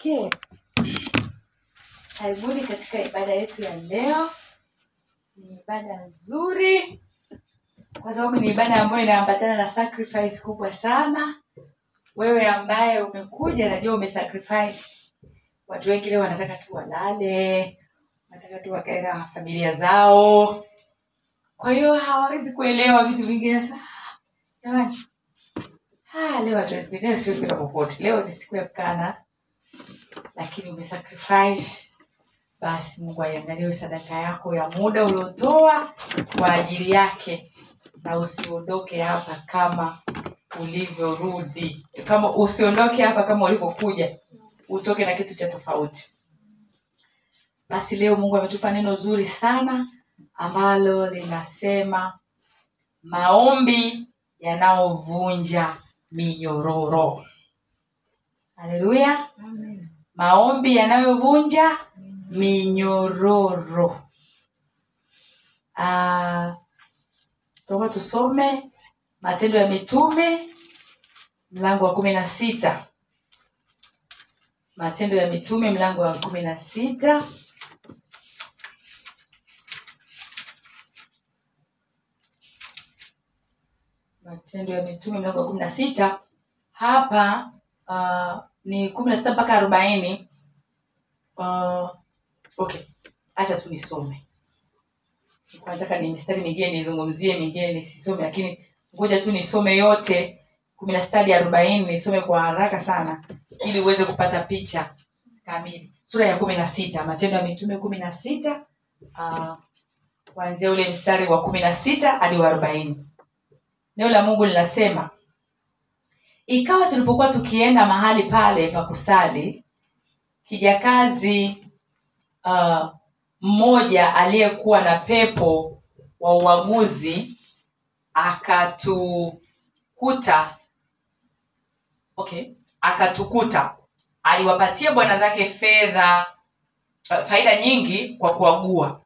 Okay. Karibuni katika ibada yetu ya leo. Ni ibada nzuri kwa sababu ni ibada ambayo inaambatana na sacrifice kubwa sana. Wewe ambaye umekuja, najua umesacrifice. Watu wengi leo wanataka tu walale, wanataka tu wakae na familia zao, kwa hiyo hawawezi kuelewa vitu vingine. Jamani, ah, leo hatuwezi kwenda, popote. Leo ni siku ya kukana lakini umesacrifice basi mungu aiangalie sadaka yako ya muda uliotoa kwa ajili yake na usiondoke hapa kama ulivyorudi. Kama usiondoke hapa kama ulivyokuja utoke na kitu cha tofauti. Basi leo mungu ametupa neno zuri sana ambalo linasema maombi yanayovunja minyororo. Haleluya maombi yanayovunja minyororo. Ah, tuomba tusome matendo ya mitume mlango wa kumi na sita. Matendo ya mitume mlango wa kumi na sita. Matendo ya mitume mlango wa kumi na sita. Hapa uh, ni kumi na sita mpaka arobaini. Uh, okay. Acha tu nisome. Nataka ni mistari mingine nizungumzie mingine nisisome lakini ngoja tu nisome yote. kumi na sita hadi arobaini nisome kwa haraka sana ili uweze kupata picha kamili. Sura ya kumi na sita matendo ya mitume kumi na sita uh, kuanzia ule mstari wa kumi na sita hadi wa arobaini. Neno la mungu linasema ikawa tulipokuwa tukienda mahali pale pa kusali kijakazi uh, mmoja aliyekuwa na pepo wa uaguzi akatukuta. Okay. Akatukuta. Aliwapatia bwana zake fedha uh, faida nyingi kwa kuagua.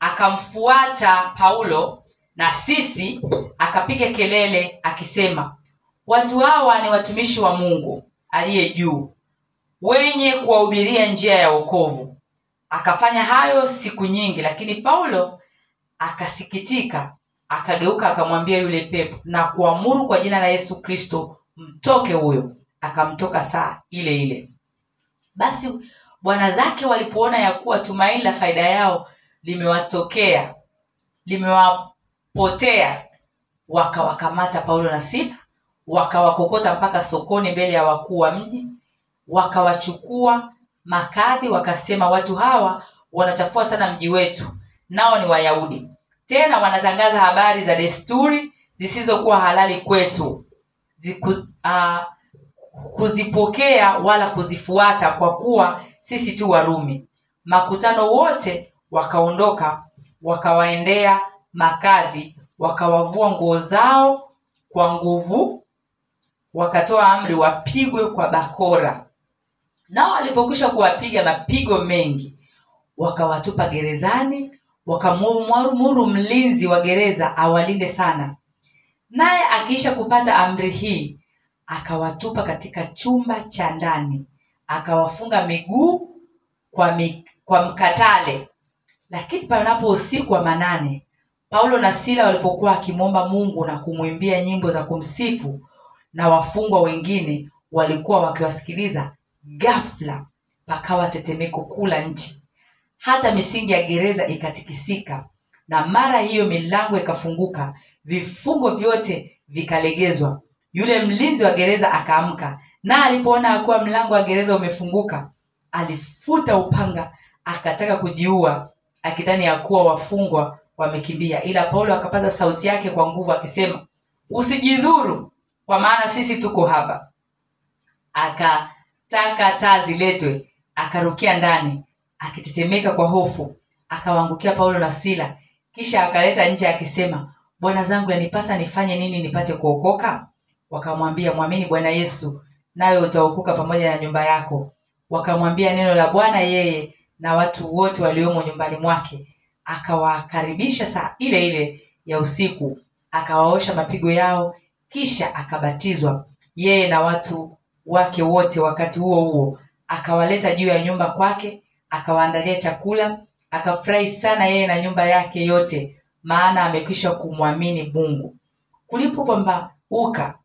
Akamfuata paulo na sisi akapiga kelele akisema watu hawa ni watumishi wa mungu aliye juu wenye kuwahubiria njia ya wokovu. Akafanya hayo siku nyingi lakini paulo akasikitika akageuka akamwambia yule pepo na kuamuru kwa jina la yesu kristo mtoke huyo. Akamtoka saa ile ile. Basi bwana zake walipoona ya kuwa tumaini la faida yao limewatokea limewapotea wakawakamata paulo na sila wakawakokota mpaka sokoni mbele ya wakuu wa mji wakawachukua makadhi wakasema watu hawa wanachafua sana mji wetu nao ni wayahudi. Tena wanatangaza habari za desturi zisizokuwa halali kwetu Ziku, uh, kuzipokea wala kuzifuata kwa kuwa sisi tu warumi. Makutano wote wakaondoka wakawaendea makadhi wakawavua nguo zao kwa nguvu wakatoa amri wapigwe kwa bakora. Nao walipokwisha kuwapiga mapigo mengi wakawatupa gerezani wakamwamuru mlinzi wa gereza awalinde sana. Naye akiisha kupata amri hii akawatupa katika chumba cha ndani akawafunga miguu kwa, mi, kwa mkatale. Lakini panapo usiku wa manane paulo na sila walipokuwa akimwomba mungu na kumwimbia nyimbo za kumsifu na wafungwa wengine walikuwa wakiwasikiliza ghafla pakawa tetemeko kuu la nchi. Hata misingi ya gereza ikatikisika na mara hiyo milango ikafunguka vifungo vyote vikalegezwa. Yule mlinzi wa gereza akaamka na alipoona akuwa mlango wa gereza umefunguka alifuta upanga akataka kujiua akidhani ya kuwa wafungwa wamekimbia. Ila paulo akapaza sauti yake kwa nguvu akisema usijidhuru kwa maana sisi tuko hapa. Akataka taa ziletwe akarukia ndani akitetemeka kwa hofu akawaangukia paulo na sila. Kisha akaleta nje akisema bwana zangu yanipasa nifanye nini nipate kuokoka? Wakamwambia mwamini bwana yesu nawe utaokoka pamoja na nyumba yako. Wakamwambia neno la bwana yeye na watu wote waliomo nyumbani mwake. Akawakaribisha saa ile ile ya usiku akawaosha mapigo yao kisha akabatizwa yeye na watu wake wote wakati huo huo. Akawaleta juu ya nyumba kwake akawaandalia chakula akafurahi sana yeye na nyumba yake yote maana amekwisha kumwamini mungu. Kulipopambauka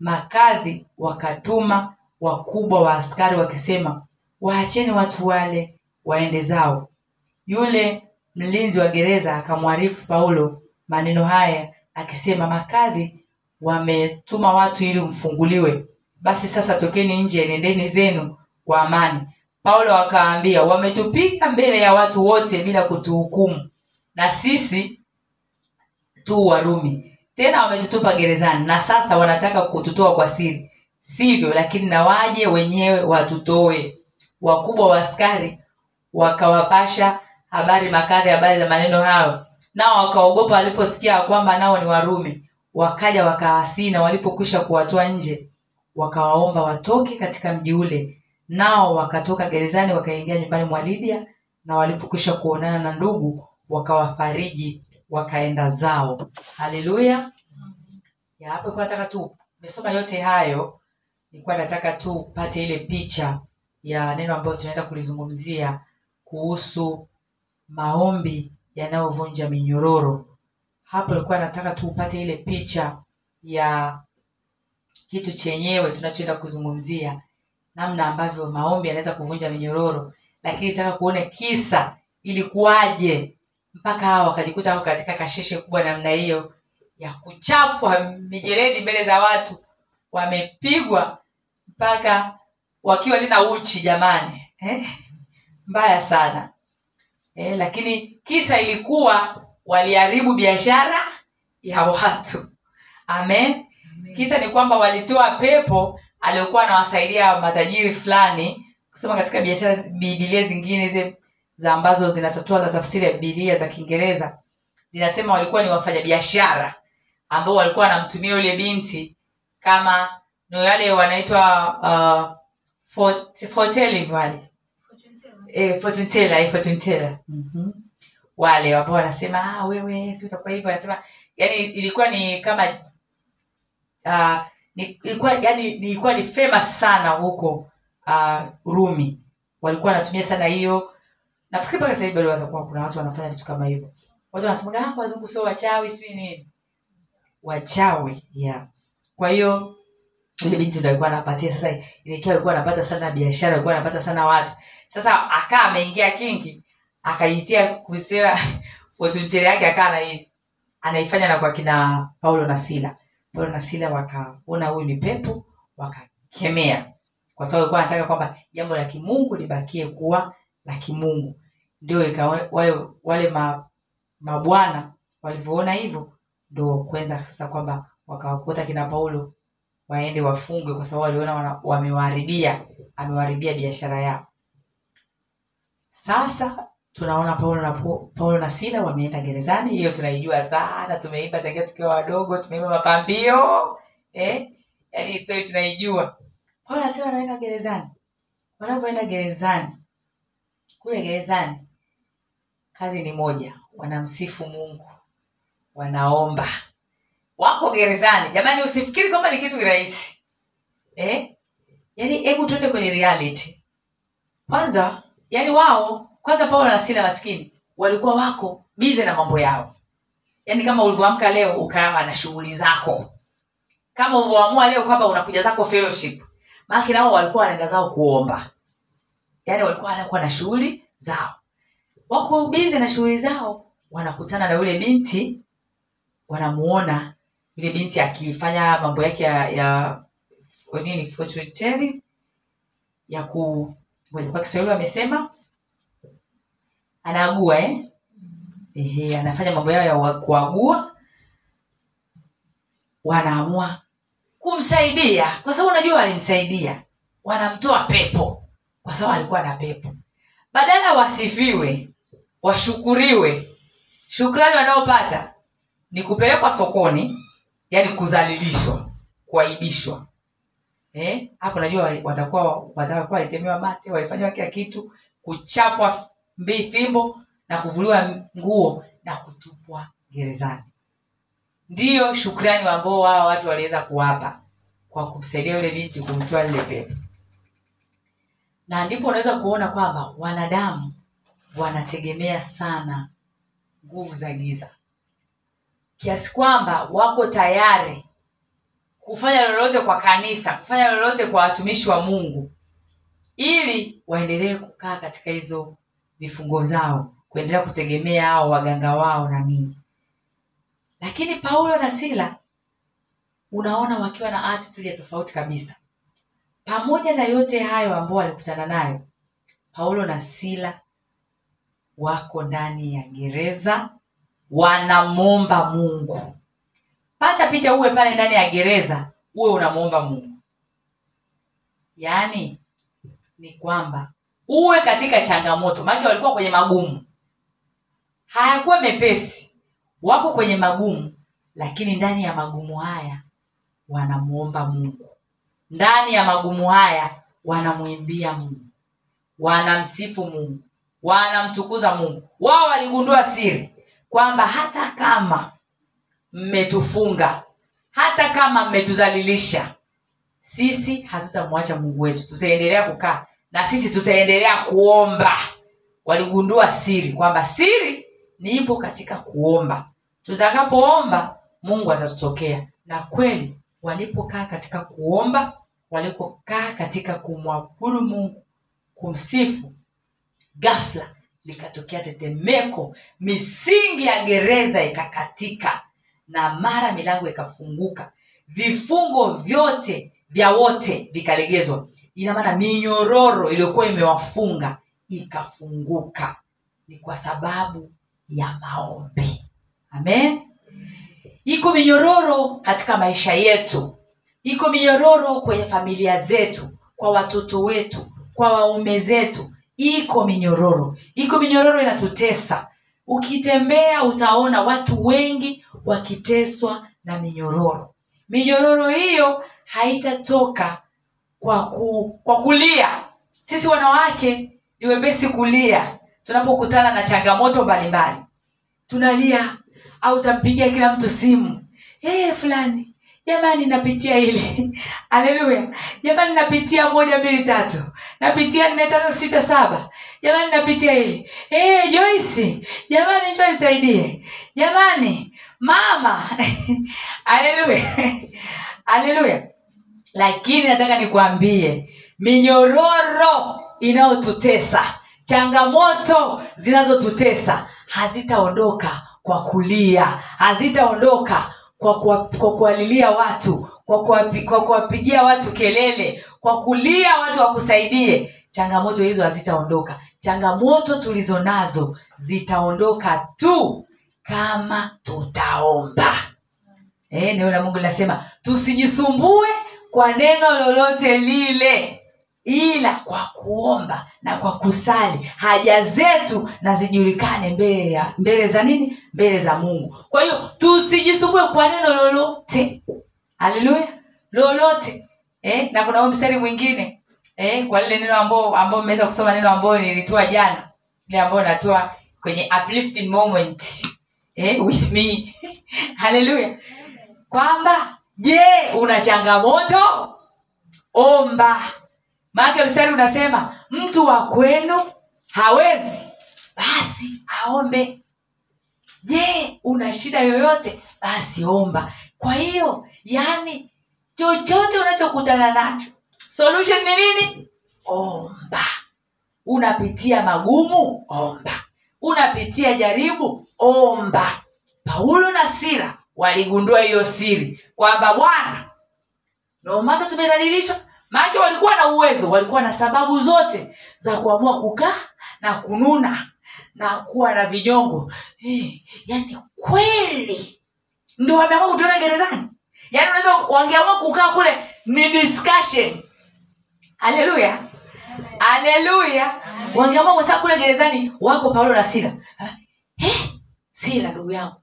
makadhi wakatuma wakubwa wa askari wakisema waacheni watu wale waende zao. Yule mlinzi wa gereza akamwarifu paulo maneno haya akisema makadhi wametuma watu ili mfunguliwe. Basi sasa tokeni nje nendeni zenu kwa amani. Paulo akawaambia wametupiga mbele ya watu wote bila kutuhukumu na sisi tu warumi. Tena wametutupa gerezani na sasa wanataka kututoa kwa siri. Sivyo lakini na waje wenyewe watutoe. Wakubwa wa askari wakawapasha habari makadhi habari za maneno hayo. Nao wakaogopa waliposikia kwamba nao ni warumi wakaja wakawasii na walipokwisha kuwatoa nje wakawaomba watoke katika mji ule. Nao wakatoka gerezani wakaingia nyumbani mwa lidia na walipokwisha kuonana na ndugu wakawafariji wakaenda zao. Haleluya! Ya hapo ilikuwa nataka tu mesoma yote hayo nilikuwa nataka tu upate ile picha ya neno ambayo tunaenda kulizungumzia kuhusu maombi yanayovunja minyororo hapo nilikuwa nataka tu upate ile picha ya kitu chenyewe tunachoenda kuzungumzia. Namna ambavyo maombi yanaweza kuvunja minyororo. Lakini nataka kuone kisa ilikuwaje. Mpaka hawa wakajikuta wako katika kasheshe kubwa namna hiyo ya kuchapwa mijeredi mbele za watu. Wamepigwa mpaka wakiwa tena uchi jamani. Eh? mbaya sana. Eh, lakini kisa ilikuwa waliharibu biashara ya watu. Amen. Kisa ni kwamba walitoa pepo aliokuwa anawasaidia matajiri fulani kusoma katika biashara bibilia zingine hizi za ambazo zinatatua za tafsiri ya bibilia za kiingereza zinasema walikuwa ni wafanyabiashara ambao walikuwa wanamtumia yule binti kama ni wale wanaitwa uh, fort- foretelling wale. Eh, fortune teller, eh, fortune teller. Mhm. Wale ambao wanasema ah, wewe si utakuwa hivyo. Wanasema yani ilikuwa ni kama uh, ni, ilikuwa yani ilikuwa ni famous sana huko uh, rumi. Walikuwa wanatumia sana hiyo. Nafikiri mpaka sasa bado kuwa kuna watu wanafanya vitu kama hivyo. Watu wanasemaga wazungu sio wachawi sijui nini. Wachawi yeah. Kwa hiyo yule binti ndo alikuwa anapatia sasa ilikiwa alikuwa anapata sana biashara alikuwa anapata sana watu. Sasa akaa ameingia kingi akajitia kusema fotuntere yake akaa anai- anaifanya na kwa kina paulo na sila. Paulo na sila wakaona huyu ni pepo wakakemea. Kwa sababu alikuwa anataka kwamba jambo la kimungu libakie kuwa la kimungu. Ndio wale wale ma, mabwana walivyoona hivyo ndo kwenza sasa kwamba wakawakuta kina paulo waende wafungwe kwa sababu waliona wamewaharibia amewaharibia biashara yao. Sasa tunaona paulo na, paulo na sila wameenda gerezani. Hiyo tunaijua sana. Tumeimba tangia tukiwa wadogo tumeimba mapambio. Eh? yaani histori tunaijua. Paulo na sila wanaenda gerezani. Wanavyoenda gerezani. Kule gerezani kazi ni moja. Wanamsifu mungu. Wanaomba. Wako gerezani. Jamani usifikiri kwamba ni kitu kirahisi. Eh? yaani hebu tuende kwenye reality. Kwanza yani wao kwanza paulo na sila maskini walikuwa wako bize na mambo yao. Yaani kama ulivyoamka leo ukawa na shughuli zako. Kama ulivyoamua leo kwamba unakuja zako fellowship maake nao walikuwa wanaenda zao kuomba. Yaani walikuwa wanakuwa na shughuli zao. Wako bize na shughuli zao wanakutana na yule binti wanamuona. Yule binti akifanya mambo yake ya, ya nini ya ku kwa kiswahili wamesema anaagua eh? Ehe, anafanya mambo yao ya kuagua. Wanaamua kumsaidia. Kwa sababu unajua walimsaidia. Wanamtoa pepo. Kwa sababu alikuwa na pepo. Badala wasifiwe washukuriwe. Shukrani wanaopata ni kupelekwa sokoni yani kuzalilishwa kuaibishwa. Eh? hapo najua watakuwa watakuwa walitemewa mate walifanywa kila kitu kuchapwa mbii fimbo na kuvuliwa nguo na kutupwa gerezani. Ndiyo shukrani ambao wao watu waliweza kuwapa kwa kumsaidia yule binti kumtoa lile pepo. Na ndipo unaweza kuona kwamba wanadamu wanategemea sana nguvu za giza. Kiasi kwamba wako tayari kufanya lolote kwa kanisa kufanya lolote kwa watumishi wa mungu ili waendelee kukaa katika hizo vifungo zao kuendelea kutegemea hao waganga wao na nini. Lakini paulo na sila unaona wakiwa na attitude ya tofauti kabisa. Pamoja na yote hayo ambao walikutana nayo paulo na sila wako ndani ya gereza wanamwomba mungu. Pata picha uwe pale ndani ya gereza uwe unamwomba mungu. Yaani ni kwamba uwe katika changamoto. Maake walikuwa kwenye magumu. Hayakuwa mepesi. Wako kwenye magumu. Lakini ndani ya magumu haya wanamuomba mungu. Ndani ya magumu haya wanamwimbia mungu. Wanamsifu mungu. Wanamtukuza mungu. Wao waligundua siri kwamba hata kama mmetufunga hata kama mmetuzalilisha sisi hatutamwacha mungu wetu. Tutaendelea kukaa na sisi tutaendelea kuomba. Waligundua siri kwamba siri ni ipo katika kuomba. Tutakapoomba mungu atatutokea. Na kweli walipokaa katika kuomba walipokaa katika kumwabudu mungu kumsifu gafla likatokea tetemeko misingi ya gereza ikakatika na mara milango ikafunguka. Vifungo vyote vya wote vikalegezwa ina maana minyororo iliyokuwa imewafunga ikafunguka. Ni kwa sababu ya maombi. Amen? Iko minyororo katika maisha yetu. Iko minyororo kwenye familia zetu kwa watoto wetu kwa waume zetu. Iko minyororo. Iko minyororo inatutesa. Ukitembea utaona watu wengi wakiteswa na minyororo. Minyororo hiyo haitatoka kwa, ku, kwa kulia. Sisi wanawake ni wepesi kulia tunapokutana na changamoto mbalimbali. Tunalia au tampigia kila mtu simu. Hey, fulani jamani napitia hili. Haleluya. Jamani napitia moja mbili tatu. Napitia nne tano sita saba. Jamani napitia hili. Hey, joisi jamani njoo nisaidie. Jamani mama. Haleluya. Haleluya lakini nataka nikwambie minyororo inayotutesa changamoto zinazotutesa hazitaondoka kwa kulia hazitaondoka kwa kwa, kwa kuwalilia watu kwa kwa, kwa kuwapigia watu kelele kwa kulia watu wakusaidie. Changamoto hizo hazitaondoka. Changamoto tulizo nazo zitaondoka tu kama tutaomba. E, neno la mungu linasema tusijisumbue kwa neno lolote lile ila kwa kuomba na kwa kusali. Haja zetu na zijulikane mbele ya mbele za nini? Mbele za mungu. Kwa hiyo tusijisumbue kwa neno lolote. Haleluya. Lolote. Eh, na kuna mstari mwingine. Eh, kwa lile neno ambao ambao mmeweza kusoma neno ambayo nilitoa jana ile ambayo natoa kwenye uplifting moment. Eh, with me. Haleluya. Kwamba je una changamoto? Omba. Maake mstari unasema mtu wa kwenu hawezi basi aombe. Je una shida yoyote? Basi omba. Kwa hiyo yani chochote unachokutana nacho solution ni nini? Omba. Unapitia magumu? Omba. Unapitia jaribu? Omba. Paulo na sila waligundua hiyo siri kwamba bwana nomata tumedhalilishwa maake walikuwa na uwezo walikuwa na sababu zote za kuamua kukaa na kununa na kuwa na vinyongo. Hey, yani kweli. Ndio wameamua kutoka gerezani. Yaani unaweza wangeamua kukaa kule ni discussion. Haleluya haleluya wangeamua sababu kule gerezani wako paulo na sila. Hey, sila ndugu yangu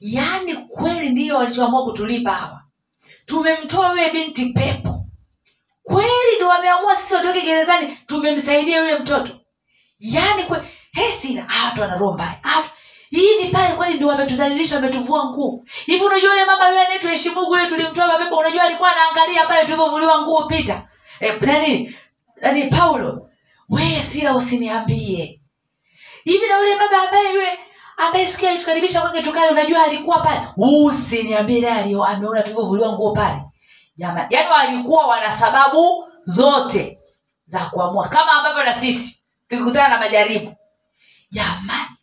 yaani kweli ndiyo walichoamua kutulipa hawa. Tumemtoa yule binti pepo. Kweli ndo wameamua sisi watoke gerezani tumemsaidia yule mtoto. Yaani kwe hesina watu wana roho mbaya. Hivi pale kweli ndio wametuzalilisha wametuvua nguo? Hivi unajua yule mama yule anayetuheshimu yule tulimtoa mapepo unajua alikuwa anaangalia pale tulivyovuliwa nguo pita? E, nani? Nani paulo? Wee sila usiniambie. Hivi na yule baba ambaye yule ambaye siku ile alitukaribisha kwake tukale unajua alikuwa pale. Usiniambie naye alio ameona tulivyovuliwa nguo pale. Jamani yaani walikuwa wana sababu zote za kuamua kama ambavyo na sisi tukikutana na majaribu. Jamani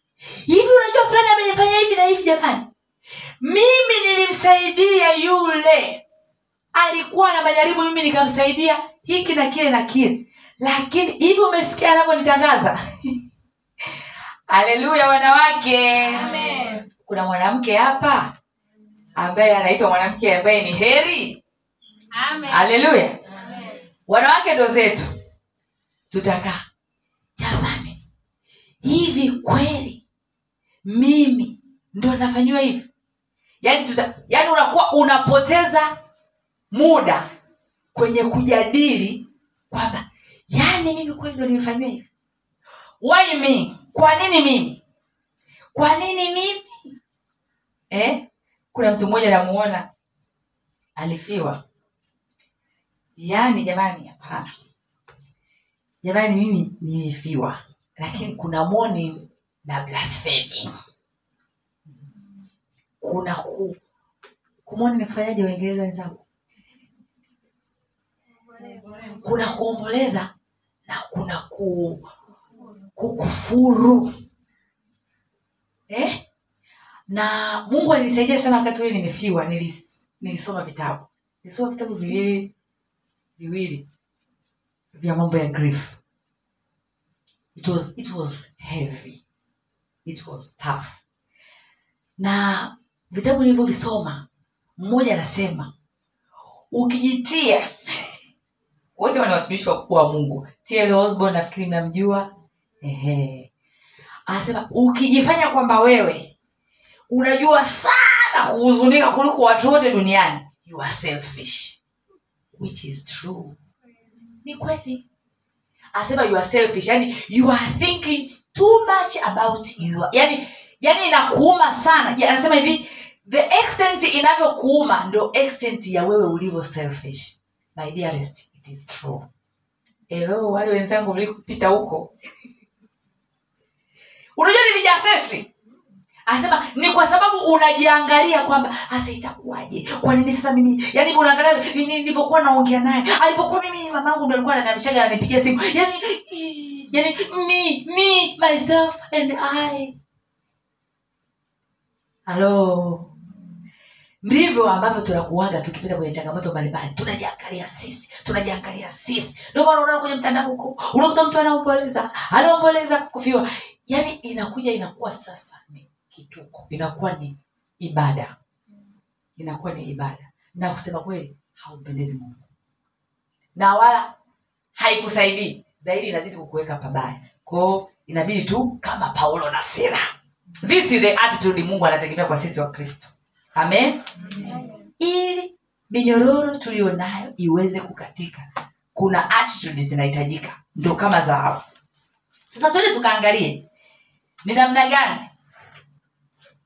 hivi unajua fulani amenifanya hivi na hivi jamani? Mimi nilimsaidia yule. Alikuwa na majaribu mimi nikamsaidia hiki na kile na kile. Lakini hivi umesikia anavyonitangaza haleluya wanawake. Amen. kuna mwanamke hapa ambaye anaitwa mwanamke ambaye ni heri. Amen. haleluya. Wanawake ndo zetu. Tutakaa. Jamani hivi kweli mimi ndo nafanyiwa hivi? Yani, tuta, yaani unakuwa unapoteza muda kwenye kujadili kwamba yani mimi kweli ndo nimefanyiwa hivi? Why me kwa nini mimi? Kwa nini mimi? Eh? kuna mtu mmoja namuona. Alifiwa. Yaani jamani hapana. Jamani mimi nilifiwa lakini kuna mourning na blasphemy. Kuna ku kumoni nifanyaje waingereza wenzangu? Kuna kuomboleza na kuna ku kukufuru. Eh? na mungu alinisaidia sana wakati ule nimefiwa. Nilis, nilisoma vitabu. Nilisoma vitabu viwili viwili vya mambo ya grief. It was, it was heavy. It was tough. Na vitabu nilivyovisoma mmoja anasema ukijitia wote wana watumishi wakuu wa mungu. Tl osborn nafikiri mnamjua Anasema ukijifanya kwamba wewe unajua sana kuhuzunika kuliko watu wote duniani you are selfish. Which is true. Ni kweli. Anasema you are selfish. Yani you are thinking too much about you. Yani yani inakuuma sana. Anasema hivi the extent inavyokuuma ndo extent ya wewe ulivyo selfish. My dearest it is true. Hello wale wenzangu mlikupita huko unajua nilijasesi anasema ni kwa sababu unajiangalia kwamba hasa itakuwaje? Kwa nini sasa mimi yani unaangalia ni- ni- nilivyokuwa naongea naye alipokuwa mimi mamangu ndo alikuwa ananiamishaga ananipigia simu yani yani me me myself and i. Halo ndivyo ambavyo tunakuaga tukipita kwenye changamoto mbalimbali. Tunajiangalia sisi tunajiangalia sisi. Ndio maana unaona kwenye mtandao huko unakuta mtu anaomboleza anaomboleza kufiwa yaani inakuja inakuwa sasa ni kituko. Inakuwa ni ibada. Inakuwa ni ibada. Na kusema kweli haumpendezi mungu. Na wala haikusaidii. Zaidi inazidi kukuweka pabaya. Kwao inabidi tu kama paulo na sila. This is the attitude mungu anategemea kwa sisi wa kristo amen? Ili minyororo tuliyo nayo iweze kukatika kuna attitude zinahitajika ndo kama za sasa twende tukaangalie ni namna gani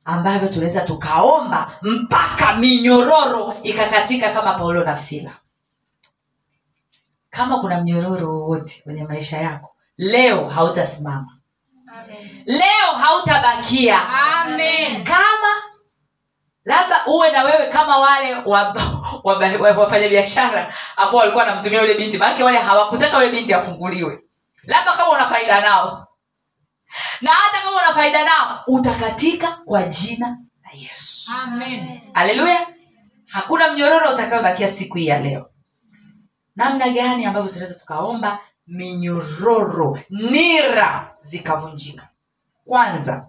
ambavyo tunaweza tukaomba mpaka minyororo ikakatika kama paulo na sila. Kama kuna mnyororo wowote kwenye maisha yako leo hautasimama. Leo hautabakia. Amen. kama labda uwe na wewe kama wale wafanyabiashara wa, wa, wa, wafanyabiashara ambao walikuwa wanamtumia yule binti maanake wale hawakutaka yule binti afunguliwe. Labda kama una faida nao. Na hata kama una faida nao utakatika kwa jina la yesu. Aleluya haleluya. Hakuna mnyororo utakayobakia siku hii ya leo. Namna gani ambavyo tunaweza tukaomba minyororo nira zikavunjika? Kwanza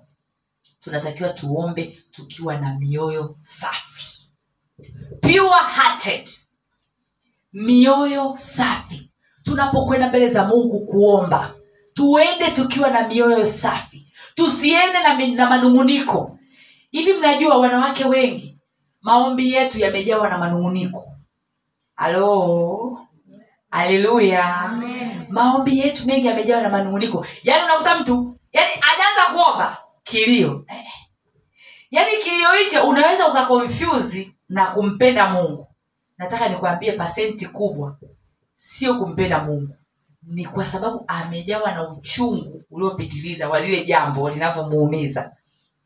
tunatakiwa tuombe tukiwa na mioyo safi. Pure hearted. Mioyo safi. Tunapokwenda mbele za mungu kuomba tuende tukiwa na mioyo safi. Tusiende na, na manunguniko. Hivi mnajua wanawake wengi maombi yetu yamejawa na manunguniko. Halo? Haleluya. Maombi yetu mengi yamejawa na manunguniko. Yaani unakuta mtu yaani ajaanza kuomba kilio. Eh. yaani kilio hicho unaweza ukakonfyuzi na kumpenda mungu. Nataka nikwambie pasenti kubwa sio kumpenda mungu. Ni kwa sababu amejawa na uchungu uliopitiliza wa lile jambo linavyomuumiza.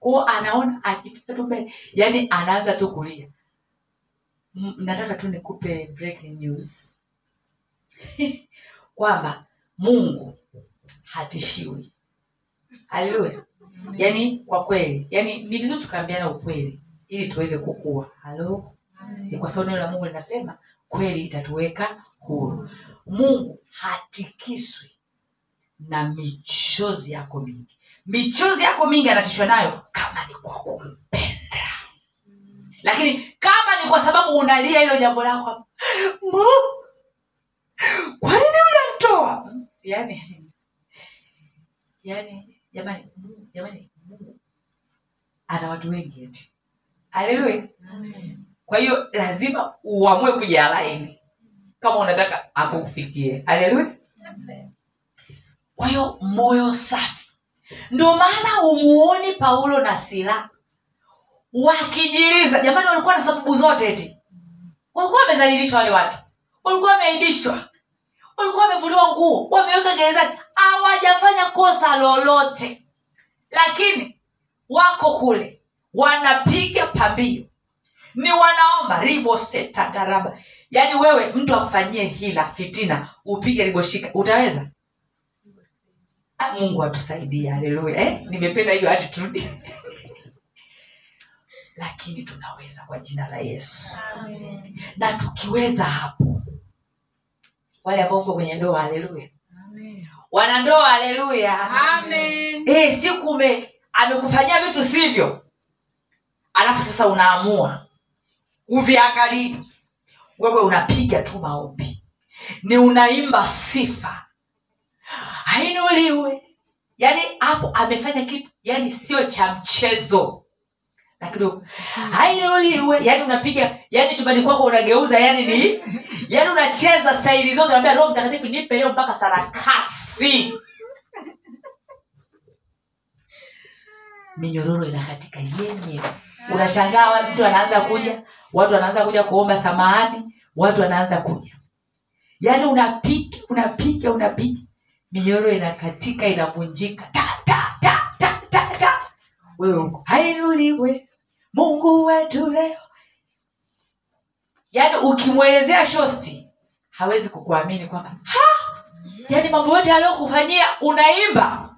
Kwao anaona akifika tu mbele yaani anaanza tu kulia. M- nataka tu nikupe breaking news. Kwamba mungu hatishiwi. Haleluya yaani kwa kweli yaani ni vizuri tukaambiana ukweli ili tuweze kukua. Halo? Ni kwa sababu neno la mungu linasema kweli itatuweka huru. Mungu hatikiswi na michozi yako mingi. Michozi yako mingi anatishwa nayo kama ni kwa kumpenda. Lakini kama ni kwa sababu unalia hilo jambo lako Mungu, kwa nini uyamtoa? yani yani jamani jamani ana watu wengi eti. Haleluya kwa hiyo lazima uamue kujalaini kama unataka akufikie haleluya kwa hiyo moyo safi. Ndio maana umuoni paulo na sila wakijiliza. Jamani walikuwa na sababu zote eti. Walikuwa wamezalilishwa wale watu. Walikuwa wameaibishwa walikuwa wamevuliwa nguo wameweka gerezani. Hawajafanya kosa lolote. Lakini wako kule wanapiga pambio. Ni wanaomba ribosetagaraba yaani wewe mtu akufanyie hila fitina upige riboshika utaweza? Ah, mungu atusaidie haleluya. Eh? nimependa hiyo attitude. Lakini tunaweza kwa jina la yesu. Na tukiweza hapo wale ambao uko kwenye ndoa haleluya. Wanandoa haleluya. E, siku ume amekufanyia vitu sivyo? Alafu sasa unaamua. Uviangalii. Wewe unapiga tu maombi. Ni unaimba sifa. Hainuliwe. Yaani hapo amefanya kitu yaani sio cha mchezo lakini hainuliwe yani unapiga yani chumbani kwako unageuza yani ni yani unacheza staili zote naambia roho mtakatifu nipe leo mpaka sarakasi. Minyororo inakatika yenyewe unashangaa wa- mtu kuja watu wanaanza kuja kuomba samahani watu wanaanza kuja. Yaani unapiga unapiga unapiga minyororo inakatika inavunjika. Ta, ta, ta, ta, ta, ta. wewe huko hainuliwe mungu wetu leo. Yaani ukimwelezea shosti hawezi kukuamini kwamba ha! Yaani mambo yote aliyokufanyia unaimba.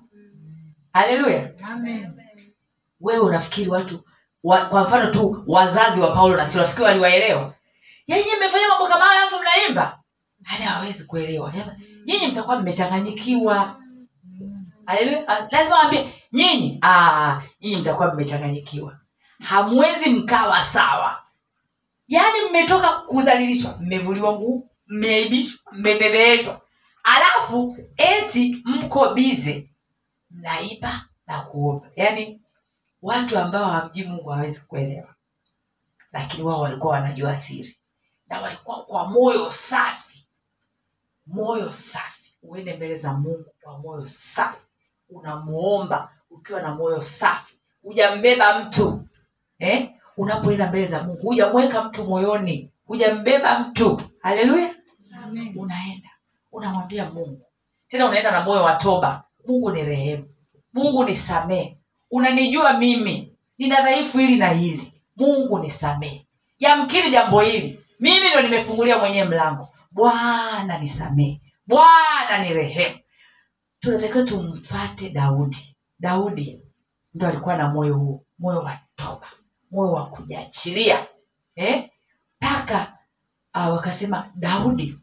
Haleluya. Wewe unafikiri watu wa, kwa mfano tu wazazi wa paulo na sila unafikiri waliwaelewa? Yenye mmefanya mambo kama hayo alafu mnaimba? Hali hawezi kuelewa. Nyinyi mtakuwa mmechanganyikiwa. Haleluya. Ah, lazima waambie nyinyi ah, nyinyi mtakuwa mmechanganyikiwa hamwezi mkawa sawa. Yaani mmetoka kudhalilishwa mmevuliwa nguo mmeaibishwa mmebebeshwa alafu eti mko bize mnaiba na kuomba. Yaani watu ambao hawamjui mungu hawawezi kuelewa. Lakini wao walikuwa wanajua siri. Na walikuwa kwa moyo safi. Moyo safi. Uende mbele za mungu kwa moyo safi. Unamuomba ukiwa na moyo safi. Hujambeba mtu eh? unapoenda mbele za mungu hujamweka mtu moyoni hujambeba mtu. Haleluya. Unaenda unamwambia mungu. Tena unaenda na moyo wa toba. Mungu ni rehemu. Mungu ni samee unanijua mimi. Nina dhaifu hili na hili. Mungu ni samee yamkini jambo hili. Mimi ndo nimefungulia mwenyewe mlango. Bwana ni samee bwana ni rehemu. Tunatakiwa tumfate daudi. Daudi ndo alikuwa na moyo huo. Moyo wa toba moyo wa kujiachilia eh? mpaka uh, wakasema daudi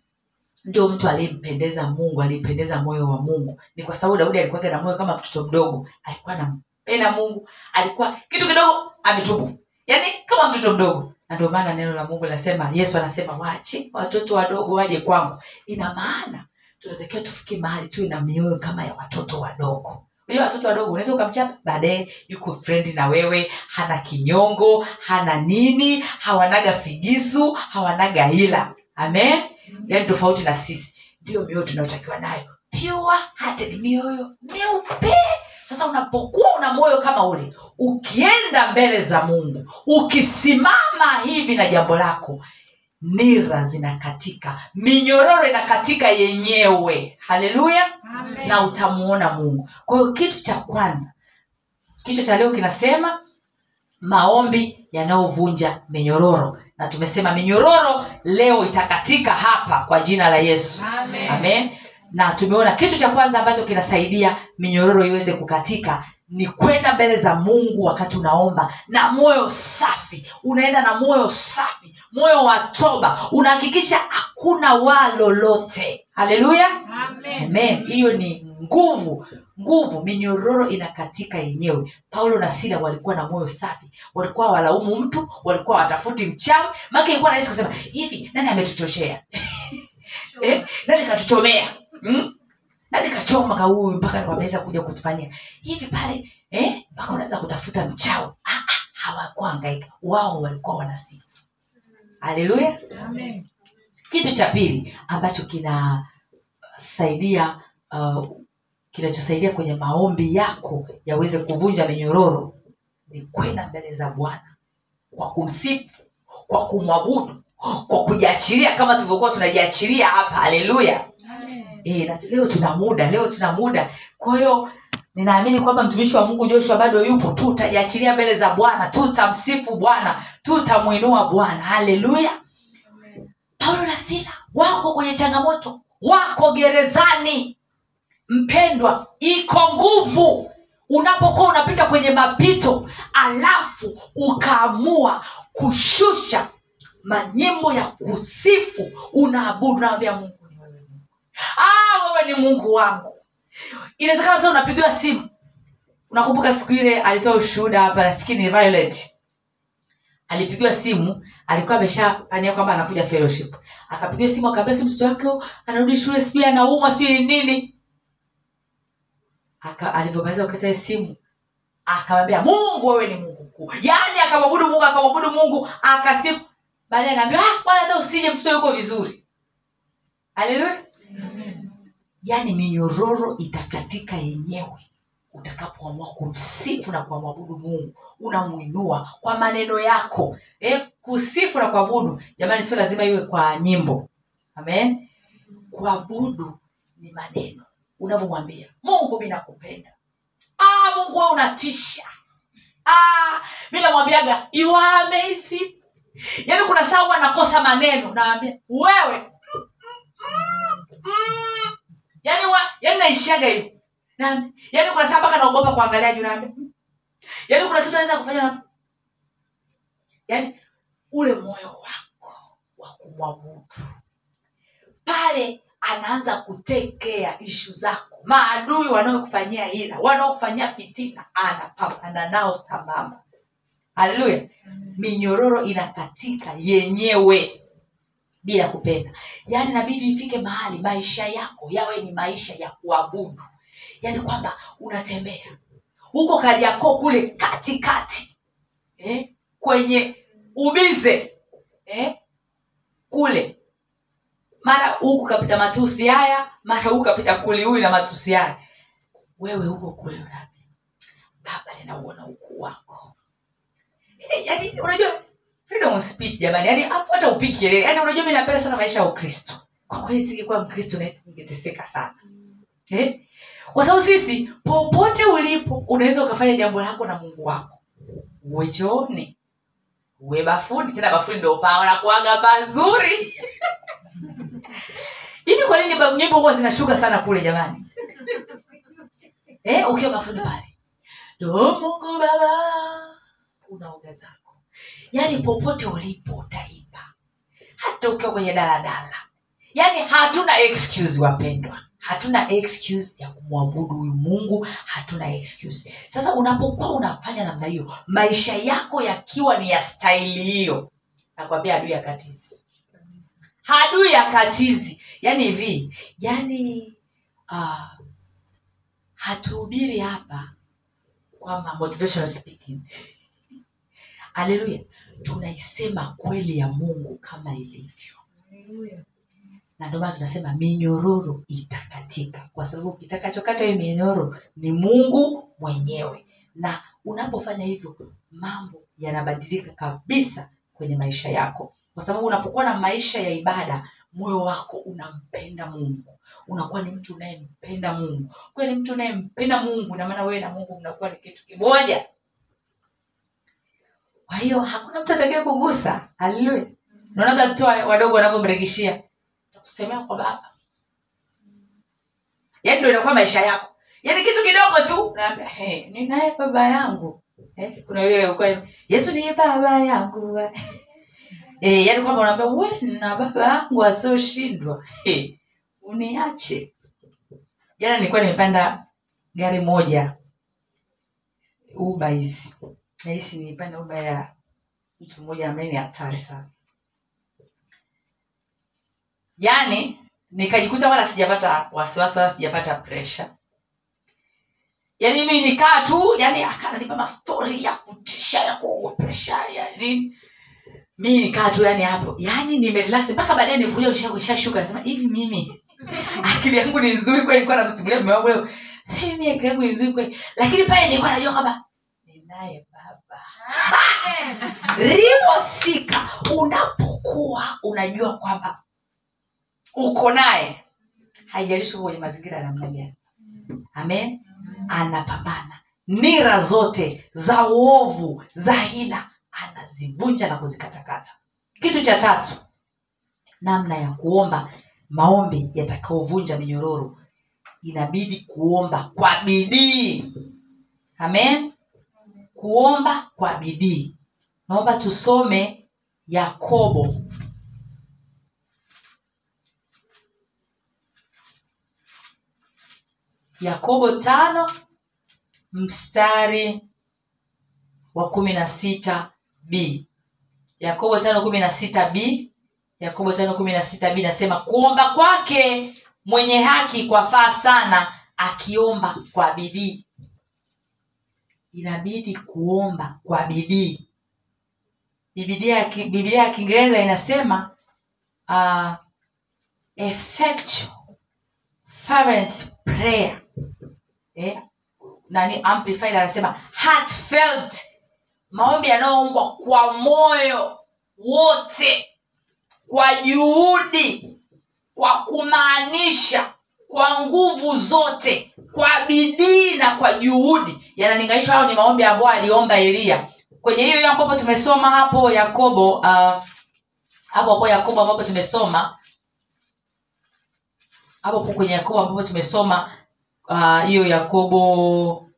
ndio mtu aliyempendeza mungu aliyependeza moyo wa mungu. Ni kwa sababu daudi alikuwaga na moyo kama mtoto mdogo alikuwa anampenda mungu alikuwa kitu kidogo ametubu. Yaani kama mtoto mdogo. Na ndio maana neno la mungu linasema yesu anasema wache watoto wadogo waje kwangu. Ina maana tunatakiwa tufike mahali tuwe na mioyo kama ya watoto wadogo unajua watoto wadogo unaweza ukamchapa baadaye yuko frendi na wewe hana kinyongo hana nini hawanaga figisu hawanaga hila. Amen? Yaani tofauti na sisi. Ndiyo mioyo tunayotakiwa nayo. Pure hearted mioyo. Meupe sasa unapokuwa una moyo kama ule ukienda mbele za mungu ukisimama hivi na jambo lako nira zinakatika. Minyororo inakatika yenyewe. Haleluya. Na utamuona mungu. Kwa hiyo kitu cha kwanza kichwa cha leo kinasema maombi yanayovunja minyororo. Na tumesema minyororo leo itakatika hapa kwa jina la yesu. Amen. amen. Na tumeona kitu cha kwanza ambacho kinasaidia minyororo iweze kukatika ni kwenda mbele za mungu wakati unaomba na moyo safi. Unaenda na moyo safi moyo wa toba unahakikisha hakuna waa lolote haleluya. Amen. hiyo ni nguvu. Nguvu minyororo inakatika yenyewe. Paulo na sila walikuwa na moyo safi. Walikuwa walaumu mtu walikuwa watafuti mchawi. Maake ilikuwa rahisi kusema hivi nani ametuchoshea? Eh? nani katuchomea? Hmm? nani kachoma kahuyu mpaka wameweza kuja kutufanyia? Hivi pale eh? mpaka unaweza kutafuta mchawi? Ah, ah, hawakuangaika wao walikuwa wanasifu haleluya kitu cha pili ambacho kinasaidia uh, kinachosaidia kwenye maombi yako yaweze kuvunja minyororo ni kwenda mbele za bwana kwa kumsifu kwa kumwabudu kwa kujiachilia kama tulivyokuwa tunajiachilia hapa. Haleluya e, na leo tuna muda leo tuna muda. Kwa hiyo ninaamini kwamba mtumishi wa mungu joshua bado yupo. Tutajiachilia mbele za bwana. Tutamsifu bwana. Tutamwinua bwana. Haleluya. Paulo na sila wako kwenye changamoto. Wako gerezani. Mpendwa iko nguvu. Unapokuwa unapita kwenye mapito alafu ukaamua kushusha manyimbo ya kusifu unaabudu naambia mungu. Ah, wewe ni mungu wangu inawezekana sasa unapigiwa simu. Unakumbuka siku ile alitoa ushuhuda hapa nafikiri ni violet. Alipigiwa simu alikuwa ameshapania kwamba anakuja fellowship. Akapigiwa simu akaambia si mtoto wake anarudi shule sijui anaumwa sijui nini. Alivyomaliza kukata simu akamwambia mungu wewe ni mungu mkuu. Yaani akamwabudu mungu akamwabudu mungu akasimu baadaye anaambia ah, bwana hata usije mtoto yuko vizuri. Haleluya yaani minyororo itakatika yenyewe. Utakapoamua kumsifu na kuamwabudu mungu unamwinua kwa maneno yako. E, kusifu na kuabudu jamani sio lazima iwe kwa nyimbo. Amen? Kuabudu ni maneno. Unavyomwambia mungu mi nakupenda. Ah, mungu we unatisha. Ah, mi namwambiaga you are yaani kuna saa huwa nakosa maneno nawambia wewe yaani wa, yaani naishiaga hivo Naambia- yaani kuna saa mpaka naogopa kuangalia juu naambia. Yaani kuna kitu anaweza kufanya na yaani ule moyo wako wa kumwabudu. Pale anaanza kutekea ishu zako. Maadui wanaokufanyia hila wanaokufanyia fitina anapambana nao sambamba. Haleluya. Minyororo inakatika yenyewe bila kupenda. Yaani nabidi ifike mahali maisha yako yawe ni maisha ya kuabudu. Yaani kwamba unatembea. Huko kariakoo kule katikati eh? kwenye ubize eh? kule. Mara huku kapita matusi haya mara huku kapita kuli huyu na matusi haya. Wewe huko kule unaambia baba ninauona ukuu wako. Eh, yaani unajua freedom speech jamani. Yani afu hata upiki kelele. Yani unajua mi napenda sana maisha ya ukristo. Kwa kweli singekuwa mkristo nahisi ningeteseka sana. Eh? kwa sababu sisi popote ulipo unaweza ukafanya jambo lako na mungu wako. Uwe chooni. Uwe bafuni. Tena bafuni ndo pao nakuaga pazuri. Hivi kwa nini nyimbo huwa zinashuka sana kule jamani? Eh, ukiwa bafuni pale. Ndo mungu baba unaoga zako yaani popote ulipo utaimba hata ukiwa kwenye daladala. Yaani hatuna excuse wapendwa. Hatuna excuse ya kumwabudu huyu mungu. Hatuna excuse. Sasa unapokuwa unafanya namna hiyo maisha yako yakiwa ni ya staili hiyo. Nakwambia adui ya katizi adui ya katizi yaani hivi. Yaani uh, hatuhubiri hapa kwamba motivational speaking. Haleluya tunaisema kweli ya mungu kama ilivyo. Na ndio maana tunasema minyororo itakatika. Kwa sababu kitakachokata hiyo minyororo ni mungu mwenyewe. Na unapofanya hivyo mambo yanabadilika kabisa kwenye maisha yako. Kwa sababu unapokuwa na maisha ya ibada moyo wako unampenda mungu. Unakuwa ni mtu unayempenda mungu. Kuwa ni mtu unayempenda mungu na maana wewe na mungu mnakuwa ni kitu kimoja kwa hiyo hakuna mtu atakaye kugusa. Haleluya naonaga tu wadogo wanavyomregeshia takusemea kwa baba. Yaani ndo inakuwa maisha yako. Yaani kitu kidogo tu naambia hey, baba yangu. Eh, kuna ile yesu ni baba yangu. Eh, yaani kwamba unaambia we na baba yangu asioshindwa eh, uniache. Jana nilikuwa nimepanda gari moja uba nahisi nilipanda uba ya mtu mmoja ambaye ni hatari sana. Yaani nikajikuta wala sijapata wasiwasi wala sijapata presha yaani mi nikaa tu yani akananipa mastori ya kutisha ya kuogopesha yani mi nikaa tu yani hapo. Yani nimerelasi mpaka baadaye nikuja ushashuka nasema hivi mimi akili yangu ni nzuri kweli? Nilikuwa namsimulia mume leo. Sasa akili yangu ni nzuri kweli? Lakini pale nilikuwa najua kwamba ninaye baba riposika unapokuwa unajua kwamba uko naye haijalishi kwenye mazingira ya namna gani. Amen? Anapambana. Nira zote za uovu za hila anazivunja na kuzikatakata. Kitu cha tatu namna ya kuomba maombi yatakaovunja minyororo. Inabidi kuomba kwa bidii. Amen kuomba kwa bidii. Naomba tusome yakobo. Yakobo tano mstari wa kumi na sita b. Yakobo tano kumi na sita b. Yakobo tano kumi na sita b nasema kuomba kwake mwenye haki kwafaa sana akiomba kwa bidii inabidi kuomba kwa bidii. Biblia ya kiingereza inasema uh, effectual fervent prayer. Eh? nani? Amplified anasema heartfelt. Maombi yanayoombwa kwa moyo wote. Kwa juhudi. Kwa kumaanisha kwa nguvu zote kwa bidii na kwa juhudi. Yananinganisha hayo ni maombi ambayo aliomba eliya kwenye hiyo hiyo ambapo tumesoma hapo yakobo uh, hapo hapo yakobo ambapo tumesoma hapo hapo kwenye yakobo ambapo tumesoma ah, hiyo uh, yakobo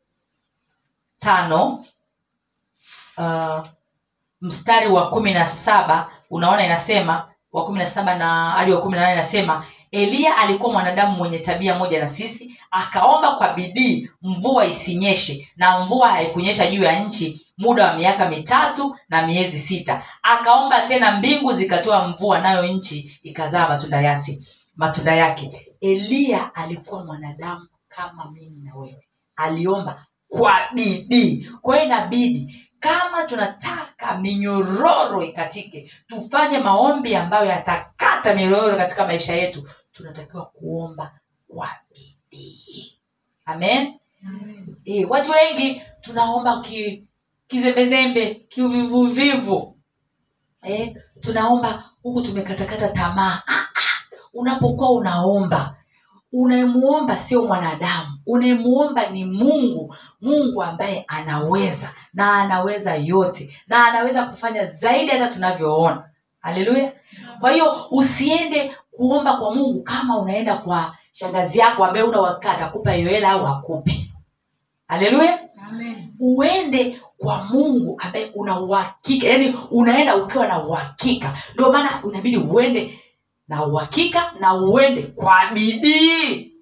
tano uh, mstari wa kumi na saba unaona inasema wa kumi na saba na hadi wa kumi na nane inasema eliya alikuwa mwanadamu mwenye tabia moja na sisi akaomba kwa bidii mvua isinyeshe na mvua haikunyesha juu ya nchi muda wa miaka mitatu na miezi sita. Akaomba tena mbingu zikatoa mvua nayo nchi ikazaa matunda yake matunda yake. Eliya alikuwa mwanadamu kama mimi na wewe. Aliomba kwa bidii. Kwa hiyo inabidi kama tunataka minyororo ikatike tufanye maombi ambayo yatakata minyororo katika maisha yetu tunatakiwa kuomba kwa bidii. Amen? E, watu wengi tunaomba ki, kizembezembe kiuvivuvivu. E, tunaomba huku tumekatakata tamaa. Ah, ah, unapokuwa unaomba unayemuomba sio mwanadamu unayemuomba ni mungu mungu ambaye anaweza na anaweza yote na anaweza kufanya zaidi hata tunavyoona. Haleluya. Kwa hiyo usiende kuomba kwa mungu kama unaenda kwa shangazi yako ambaye una wakaa atakupa hiyo hela au akupi haleluya. Uende kwa mungu ambaye una uhakika yaani unaenda ukiwa na uhakika. Ndio maana unabidi uende na uhakika na uende kwa bidii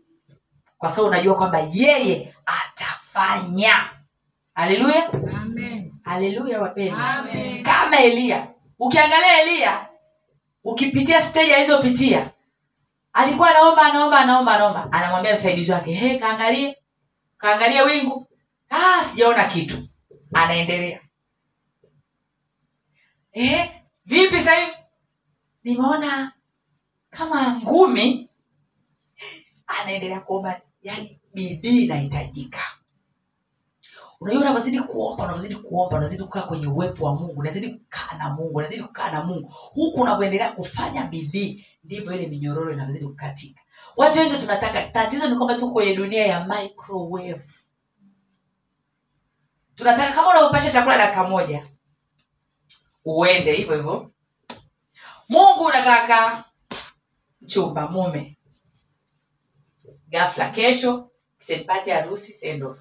kwa sababu unajua kwamba yeye atafanya. Haleluya. Haleluya wapendwa. Kama eliya ukiangalia eliya ukipitia steji alizopitia alikuwa anaomba anaomba anaomba anaomba. Anamwambia msaidizi wake hey, kaangalie. Kaangalie wingu. Ah, sijaona kitu. Anaendelea. Eh, vipi sahivi nimeona kama ngumi anaendelea kuomba yani bidii inahitajika. Unajua unavyozidi kuomba unavyozidi kuomba unazidi kukaa kwenye uwepo wa mungu unazidi kukaa na mungu unazidi kukaa na mungu. Huku unavyoendelea kufanya bidii ndivyo ile minyororo inavyozidi kukatika. Watu wengi tunataka tatizo ni kwamba tuko kwenye dunia ya microwave. Tunataka kama unavyopasha chakula dakika moja uende hivyo hivyo. Mungu unataka mchumba mume gafla kesho kitchen harusi send off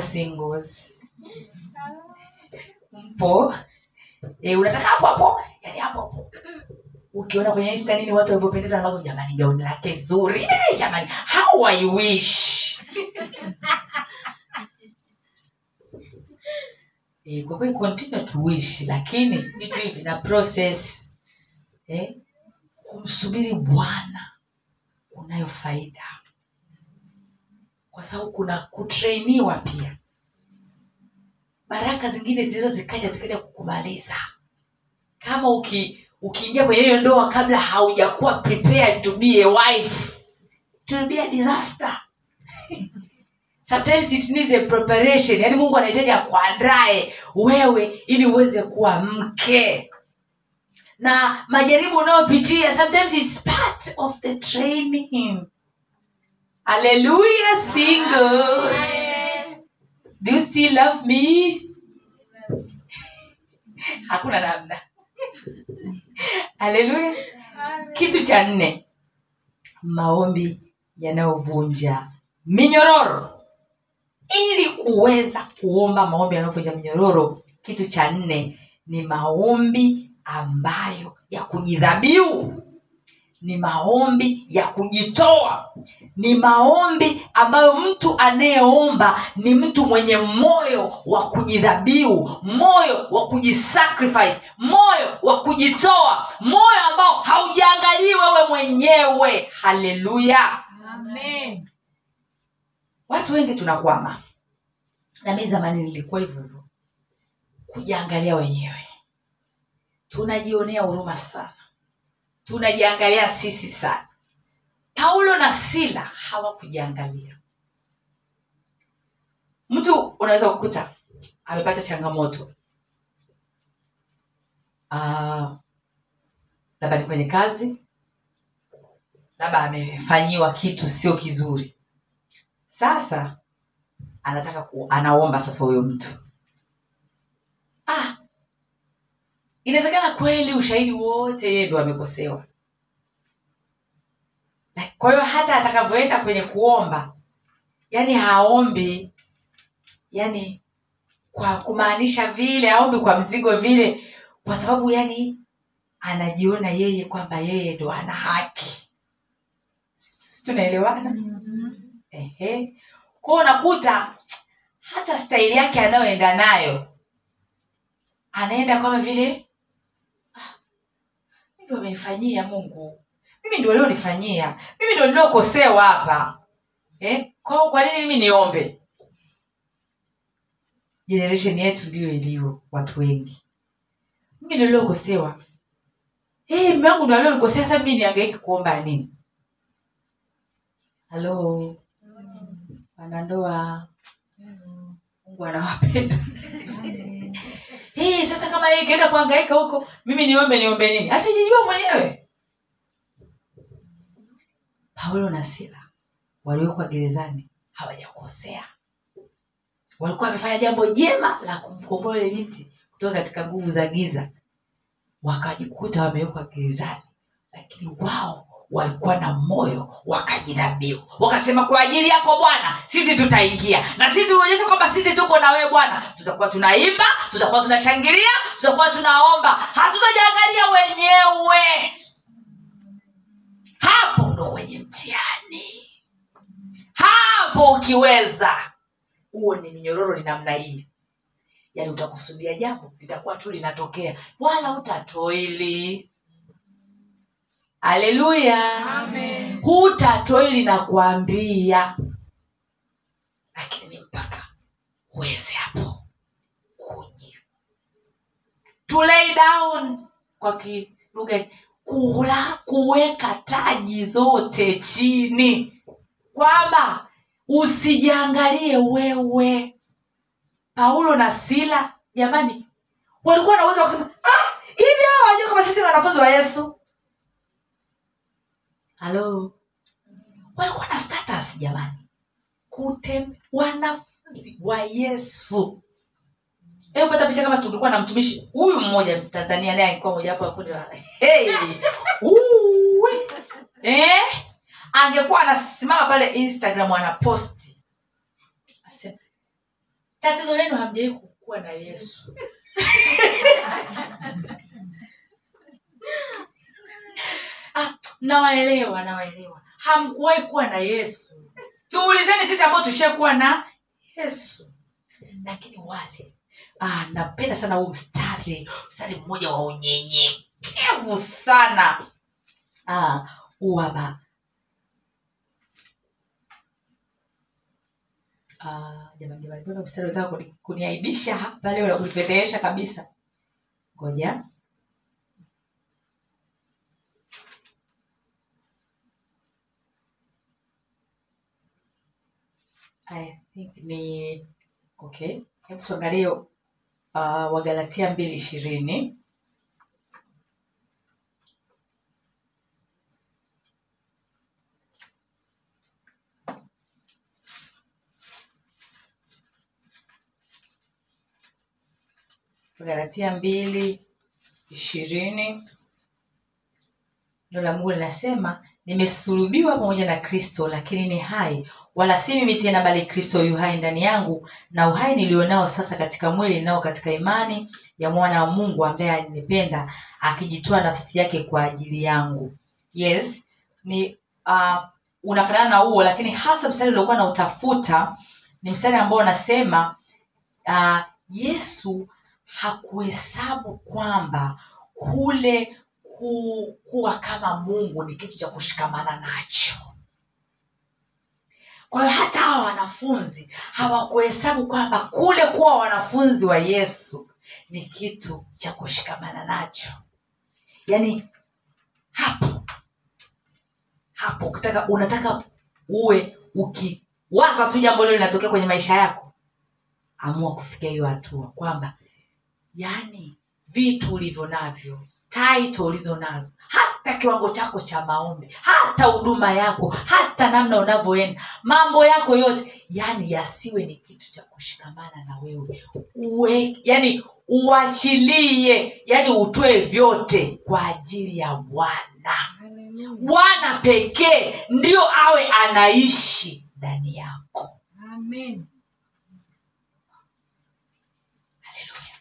singles. Mpo? E, unataka hapo hapo? Yani hapo hapo. Ukiona kwenye insta nini watu walivyopendeza na mago jamani gauni lake zuri. Hey, jamani how i wish. E, kwa kweli continue to wish lakini vitu hivi na process. Eh, kumsubiri bwana kunayo faida. Kwa sababu kuna kutreiniwa pia. Baraka zingine zinaweza zikaja zikaja kukumaliza. Kama uki ukiingia kwenye hiyo ndoa kabla haujakuwa prepared to be a wife be a disaster. Sometimes it needs a preparation. Yaani mungu anahitaji akuandae wewe ili uweze kuwa mke na majaribu unayopitia sometimes it's part of the training. Haleluya singles. Do you still love me? Hakuna namna. Haleluya kitu cha nne maombi yanayovunja minyororo. Ili kuweza kuomba maombi yanayovunja minyororo kitu cha nne ni maombi ambayo ya kujidhabiu ni maombi ya kujitoa. Ni maombi ambayo mtu anayeomba ni mtu mwenye moyo wa kujidhabiu moyo wa kujisacrifice moyo wa kujitoa moyo ambao haujaangalii wewe mwenyewe. Haleluya! Watu wengi tunakwama. Na mi zamani nilikuwa hivyo hivyo. Kujiangalia wenyewe tunajionea huruma sana. Tunajiangalia sisi sana. Paulo na sila hawakujiangalia. Mtu unaweza kukuta amepata changamoto. Ah, labda ni kwenye kazi labda amefanyiwa kitu sio kizuri. Sasa anataka ku, anaomba sasa huyo mtu. Ah, inawezekana kweli ushahidi wote yeye ndo amekosewa kwa hiyo hata atakavyoenda kwenye kuomba yani haombi yani kwa kumaanisha vile aombi kwa mzigo vile kwa sababu yani anajiona yeye kwamba yeye ndo ana haki. Si tunaelewana? Ehe. kwao unakuta hata staili yake anayoenda nayo anaenda kama vile "Ah, mimi wamenifanyia mungu. Mimi ndio walionifanyia. Mimi ndio niliokosewa hapa. Eh? kwa, kwa nini mimi niombe? Generation yetu ndiyo iliyo watu wengi. Mimi ndio niliokosewa hey, mme wangu ndo alionikosea sa mimi niangaiki kuomba nini? Halo wanandoa. Mungu anawapenda hey, sasa kama yeye kaenda kuangaika huko mimi niombe niombe nini? Hata mwenyewe. Paulo na sila waliowekwa gerezani hawajakosea. Walikuwa wamefanya jambo jema la kumkomboa ule binti kutoka katika nguvu za giza. Wakajikuta wamewekwa gerezani lakini wao walikuwa na moyo wakajidhabiu wakasema kwa ajili yako bwana sisi tutaingia. Na sisi tuonyeshe kwamba sisi tuko na wewe bwana. Tutakuwa tunaimba tutakuwa tunashangilia tutakuwa tunaomba. Hatutajiangalia wenyewe. Hapo ndo kwenye mtihani. Hapo ukiweza huo ni minyororo ni namna hii. Yaani utakusudia jambo litakuwa tu linatokea. Wala utatoili haleluya na kuambia lakini ni mpaka uweze hapo kuji. To lay down kwa kilugha kula kuweka taji zote chini. Kwamba usijiangalie wewe. Paulo na sila jamani walikuwa na uwezo wa kusema "Ah, hivi hawa wajua kama sisi wanafunzi wa yesu halo walikuwa na status jamani. Kutem wanafunzi wa yesu. Hebu pata picha kama tungekuwa na mtumishi. Huyu mmoja tanzania naye angekuwa mojawapo ya kundi la hey! Eh? angekuwa anasimama pale instagram anaposti. Asema, tatizo lenu hamjai kukuwa na yesu nawaelewa nawaelewa. Hamkuwahi kuwa na yesu. Tuulizeni sisi ambao tushakuwa na yesu. Lakini wale ah, napenda sana huu mstari. Mstari mmoja wa unyenyekevu sana. Ah, uaba Ah, jamani jamani kuniaibisha hapa leo na kunifedhehesha kabisa? Ngoja I think ni okay hebu tuangalie uh, wagalatia mbili ishirini. Galatia mbili ishirini. Neno la mungu linasema nimesulubiwa pamoja na kristo lakini ni hai. Wala si mimi tena bali kristo yu hai ndani yangu na uhai nilionao sasa katika mwili nao katika imani ya mwana wa mungu ambaye alinipenda akijitoa nafsi yake kwa ajili yangu. Yes ni uh, unafanana na huo lakini hasa mstari uliokuwa na utafuta ni mstari ambao unasema uh, yesu hakuhesabu kwamba kule ku, kuwa kama mungu ni kitu cha kushikamana nacho. Kwa hiyo hata hawa wanafunzi hawakuhesabu kwamba kule kuwa wanafunzi wa yesu ni kitu cha kushikamana nacho. Yaani hapo hapo ukitaka unataka uwe ukiwaza tu jambo lilo linatokea kwenye maisha yako amua kufikia hiyo hatua kwamba yani vitu ulivyo navyo taito ulizonazo, hata kiwango chako cha maombi hata huduma yako hata namna unavyoenda mambo yako yote yani yasiwe ni kitu cha kushikamana na wewe. Uwe yani uachilie yani utoe vyote kwa ajili ya bwana. Bwana pekee ndio awe anaishi ndani yako. Amen. Haleluya.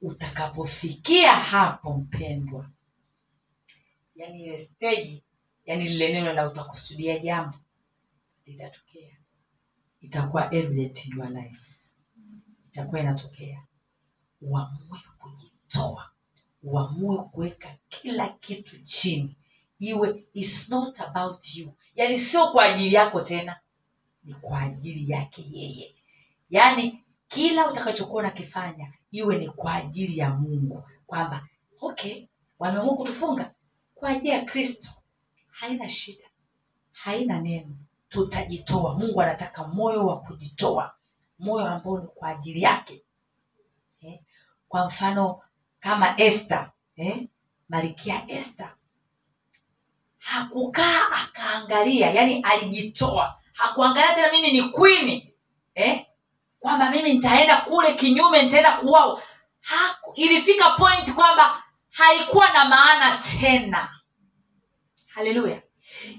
Utakapofikia hapo mpendwa yani ile steji yani lile neno la utakusudia jambo litatokea. Itakuwa life. Itakuwa inatokea. Uamue kujitoa. Uamue kuweka kila kitu chini. Iwe it's not about you. Yani sio kwa ajili yako tena. Ni kwa ajili yake yeye. Yaani kila utakachokuwa unakifanya iwe ni kwa ajili ya mungu kwamba okay wameamua kutufunga kwa ajili ya kristo haina shida haina neno tutajitoa mungu anataka moyo wa kujitoa moyo ambao ni kwa ajili yake eh? kwa mfano kama este eh? malikia este hakukaa akaangalia yani alijitoa hakuangalia tena mimi ni kwini eh? Kwamba mimi nitaenda kule kinyume nitaenda kuwao ilifika point kwamba haikuwa na maana tena. Haleluya.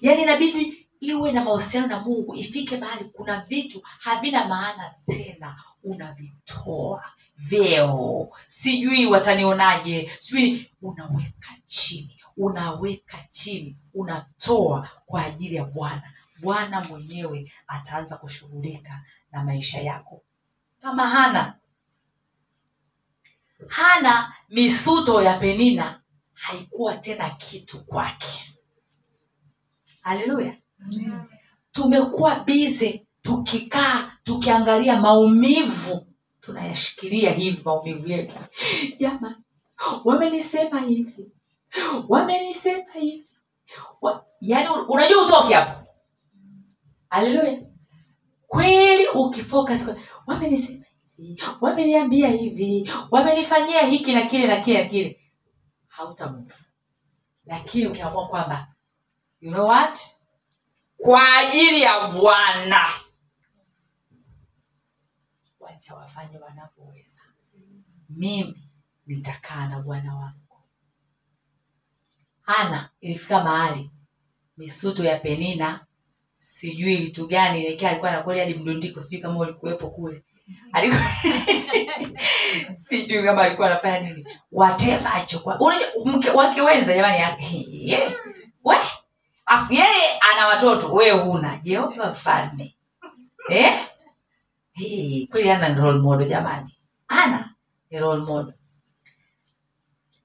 Yaani inabidi iwe na mahusiano na mungu ifike mahali kuna vitu havina maana tena. Unavitoa vyeo. Sijui watanionaje. Sijui unaweka chini unaweka chini unatoa kwa ajili ya bwana. Bwana mwenyewe ataanza kushughulika na maisha yako kama hana. Hana misuto ya penina haikuwa tena kitu kwake. Haleluya. Tumekuwa bize tukikaa tukiangalia maumivu. Tunayashikilia hivi maumivu yetu. Jama wamenisema hivi. Wamenisema hivi. Wa, yaani unajua utoke hapo? Haleluya. Kweli ukifocus wamenisema hivi wameniambia hivi wamenifanyia hiki na kile na kile na kile. Hautamove lakini ukiamua kwamba you know what? Kwa ajili ya bwana. Wacha wafanye wanavyoweza. Mimi nitakaa na bwana wangu. Hana ilifika mahali misuto ya penina sijui vitu gani lekea alikuwa anakolia hadi mdundiko sijui kama ulikuwepo kule. Sijui kama alikuwa anafanya nini. Whatever achokwa mke wake wenza jamani we afu yeye ana watoto we huna. Jehova mfalme. Eh? Kweli ana role jamani. Ana ni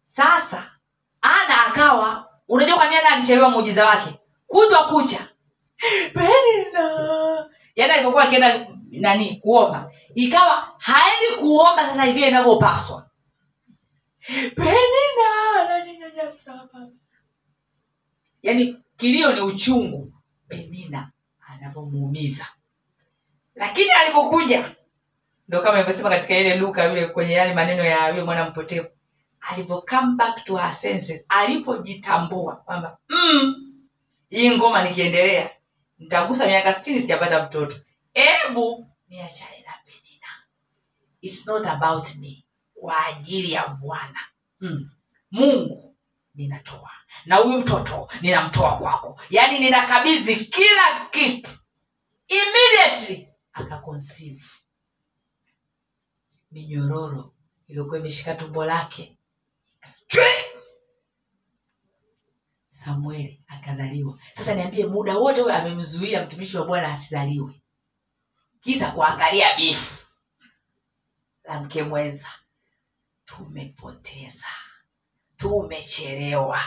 sasa ana akawa unajua kwa nini ana alichelewa muujiza wake? Kutwa kucha penina yaani alipokuwa akienda nani kuomba ikawa haendi kuomba sasa hivi inavyopaswa. Penina yaani kilio ni uchungu penina anavyomuumiza. Lakini alivyokuja ndo kama ilivyosema katika ile luka yule kwenye yale maneno ya yule mwana mpotevu back to her senses alivyojitambua kwamba mm, hii ngoma nikiendelea nitagusa miaka sitini sijapata mtoto. Hebu niachane na penina its not about me. Kwa ajili ya bwana. Mm. mungu ninatoa. Na huyu mtoto ninamtoa kwako. Yaani ninakabidhi kila kitu. Immediately akaconceive. Minyororo iliyokuwa imeshika tumbo lake ikachwe samueli akazaliwa. Sasa niambie muda wote huyo amemzuia mtumishi wa bwana asizaliwe. Kisa kuangalia bifu la mke mwenza. Tumepoteza. Tumechelewa.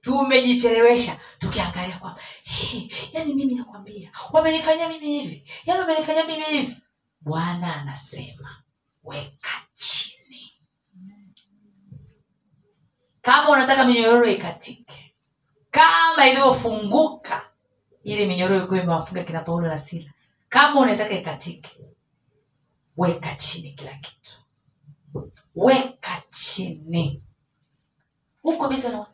Tumejichelewesha. Tukiangalia kwamba hey, yani mimi nakwambia wamenifanyia mimi hivi. Yani wamenifanyia mimi hivi. Bwana anasema weka chini. Kama unataka minyororo ikatike kama ilivyofunguka ile minyororo ilikuwa imewafunga kina paulo na sila. Kama unataka ikatike weka chini kila kitu. Weka chini. Huko bizo na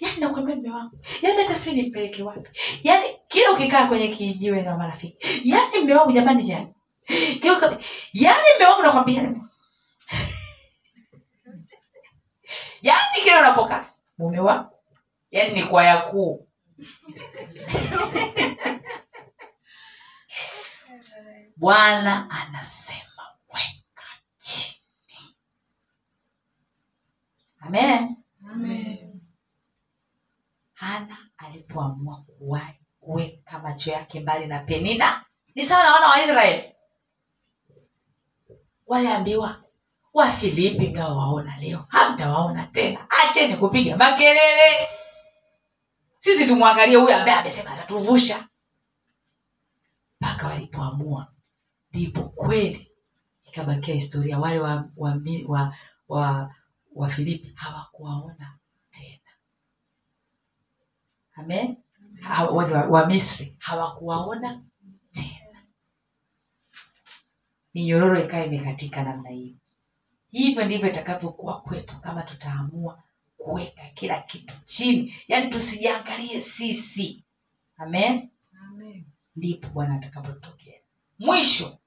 yaani nakwambia mme wangu yaani hata sijui nimpeleke wapi. Yaani kila ukikaa kwenye kijiwe na marafiki. Yaani mme wangu jamani kila yaani mme wangu nakwambia. Yaani kila unapokaa mume wangu yaani ni kwaya kuu. Bwana anasema weka chini. Amen. Hana alipoamua kuweka macho yake mbali na penina. Ni sawa na wana wa israeli? Waliambiwa wafilipi mnaowaona leo hamtawaona tena. Acheni kupiga makelele sisi tumwangalie huyo ambaye amesema atatuvusha. Mpaka walipoamua ndipo kweli ikabakia historia. Wale wa wa, wa, wa, wa filipi hawakuwaona tena. Amen? Ha- wa, wa misri hawakuwaona tena. Minyororo ikawa imekatika namna hiyo. Hivyo ndivyo itakavyokuwa kwetu kama tutaamua kuweka kila kitu chini. Yaani tusijiangalie sisi. Amen? Ndipo bwana atakapotokea. Mwisho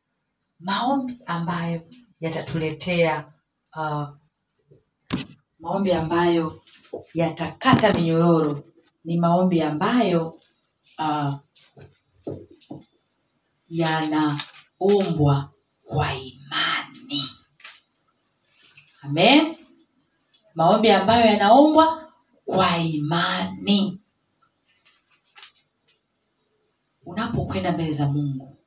maombi ambayo yatatuletea uh, maombi ambayo yatakata minyororo ni maombi ambayo uh, yanaumbwa kwa imani. Amen maombi ambayo yanaombwa kwa imani. Unapokwenda mbele za mungu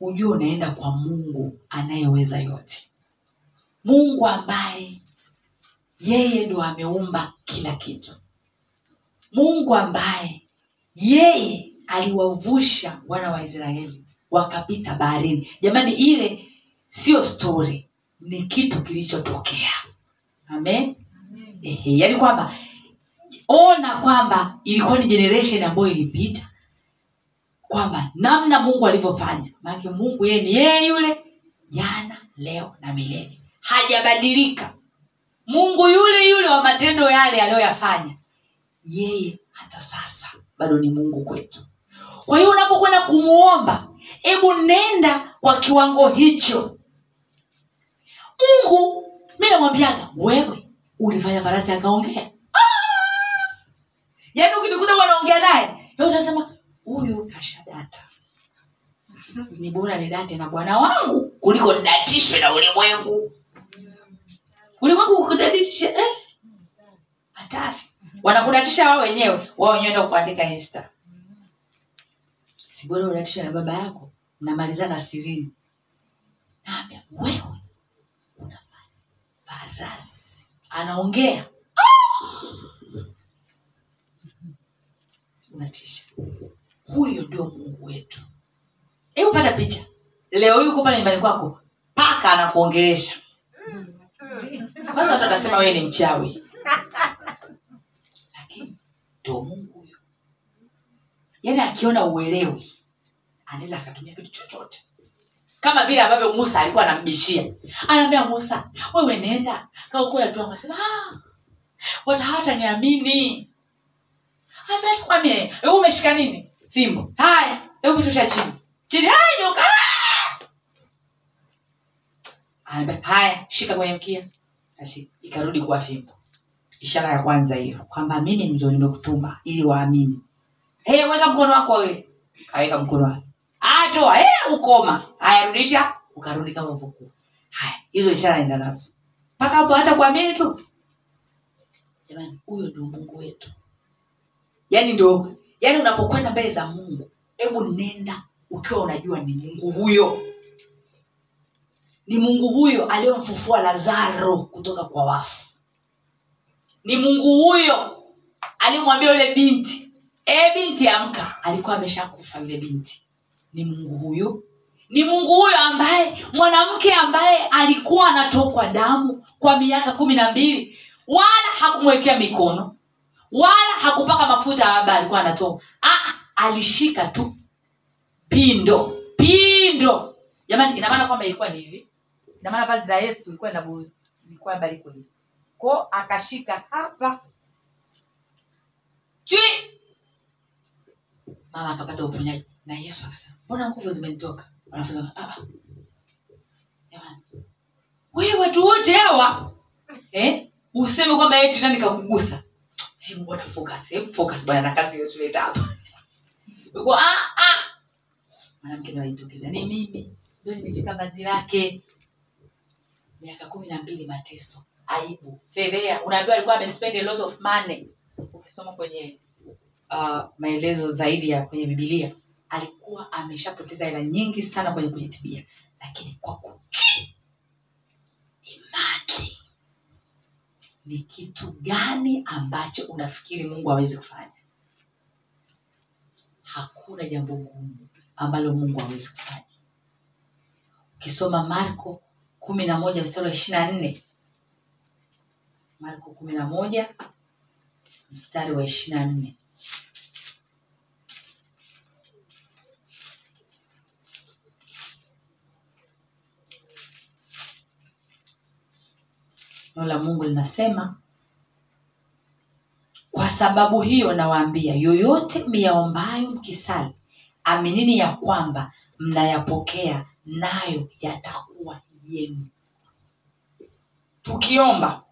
ujue unaenda kwa mungu anayeweza yote. Mungu ambaye yeye ndo ameumba kila kitu. Mungu ambaye yeye aliwavusha wana wa israeli wakapita baharini. Jamani ile sio stori ni kitu kilichotokea. Amen Ehe, yaani kwamba ona kwamba ilikuwa ni generation ambayo ilipita. Kwamba namna mungu alivyofanya. Maanake mungu yeye ni yeye yule jana leo na milele. Hajabadilika. Mungu yule yule wa matendo yale aliyoyafanya yeye hata sasa bado ni mungu kwetu. Kwa hiyo unapokwenda kumwomba hebu nenda kwa kiwango hicho. Mungu mi namwambiaga wewe ulifanya farasi akaongea? Ah! yaani ukinikuta wanaongea naye utasema huyu kashadata ni bora nidate na bwana wangu kuliko nidatishwe na ulimwengu. Ulimwengu ukutaditishe eh? wanakudatisha wao wenyewe wao wenyewe ndo kuandika insta. Sibora udatishwe na baba yako mnamalizana sirini naambia wewe unafanya farasi anaongea. Unatisha. Huyo ndio mungu wetu. Hebu pata picha. Leo hii uko pale nyumbani kwako paka anakuongelesha. Kwanza watu watasema wewe ni mchawi. Lakini ndio mungu huyo. Yaani akiona uelewi anaweza akatumia kitu chochote kama vile ambavyo musa alikuwa anambishia. Anaambia musa wewe nenda. Kaukoya tu akasema "Ah, wata hawataniamini ametakwamie hebu umeshika nini? Fimbo haya hebu chini. Chini haya nyoka! Anaambia, haya shika kwenye mkia. Ikarudi kuwa fimbo. Ishara ya kwanza hiyo kwamba mimi ndio nimekutuma ili waamini. Hey, weka mkono wako wewe. Kaweka mkono wake atoa hey, ukoma. Haya rudisha ukarudi kama ulivyokuwa haya hizo ishara enda nazo mpaka hapo hata kuamini tu. Jamani huyo ndio mungu wetu. Yaani ndo yaani unapokwenda mbele za mungu hebu nenda ukiwa unajua ni mungu huyo. Ni mungu huyo aliyomfufua lazaro kutoka kwa wafu. Ni mungu huyo aliyemwambia yule binti e binti amka. Alikuwa ameshakufa yule binti ni mungu huyo. Ni mungu huyo ambaye mwanamke ambaye alikuwa anatokwa damu kwa miaka kumi na mbili. Wala hakumwekea mikono. Wala hakupaka mafuta ambaye alikuwa anatoa. Ah, alishika tu. Pindo. Pindo. Jamani inamaana kwamba ilikuwa ni hivi? Inamaana vazi la yesu ilikuwa inabu- ilikuwa hivi ko akashika hapa. Chui! Mama akapata uponyaji na yesu akasema mbona nguvu zimenitoka? Wanafunzi "Ah, ah." jamani. Watu wote hawa eh? useme kwamba eti nani kakugusa? Ah ni mimi. Ndio nimeshika vazi lake. Miaka kumi na mbili mateso aibu fedhea. Unaambiwa alikuwa amespend a lot of money. Ukisoma kwenye uh, maelezo zaidi ya kwenye bibilia alikuwa ameshapoteza hela nyingi sana kwenye kujitibia lakini kwa kutii imani. Ni kitu gani ambacho unafikiri mungu hawezi kufanya? Hakuna jambo gumu ambalo mungu hawezi kufanya. Ukisoma marko kumi na moja mstari wa ishiri na nne. Marko kumi na moja mstari wa ishiri na nne neno la mungu linasema kwa sababu hiyo nawaambia yoyote miyaombayo mkisali aminini ya kwamba mnayapokea nayo yatakuwa yenu. Tukiomba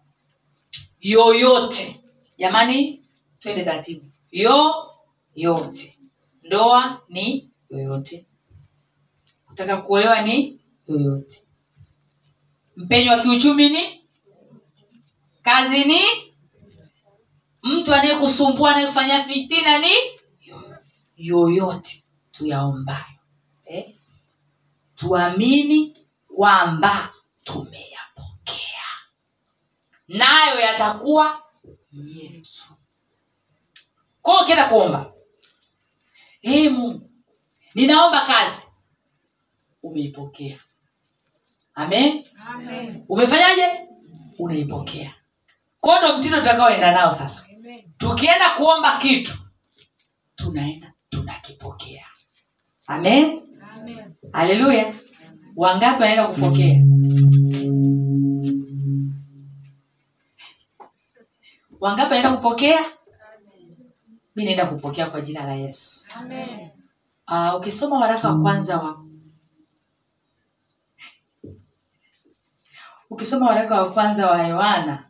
yoyote jamani twende taratibu. Yoyote. Ndoa ni yoyote. Kutaka kuolewa ni yoyote. Mpenyo wa kiuchumi ni kazi ni mtu anayekusumbua anayekufanyia fitina ni yoyote. Tuyaombayo eh? tuamini kwamba tumeyapokea. Nayo yatakuwa yetu kwao ukienda kuomba hey, mungu ninaomba kazi. Umeipokea. Amen? Amen. umefanyaje? Unaipokea kwao ndo mtindo tutakaoenda nao sasa. Amen. tukienda kuomba kitu tunaenda tunakipokea. Amen? Amen. haleluya. Wangapi wanaenda kupokea? Wangapi wanaenda kupokea? Mi naenda kupokea kwa jina la yesu. Amen. uh, ukisoma waraka wa kwanza wa ukisoma waraka wa kwanza wa yohana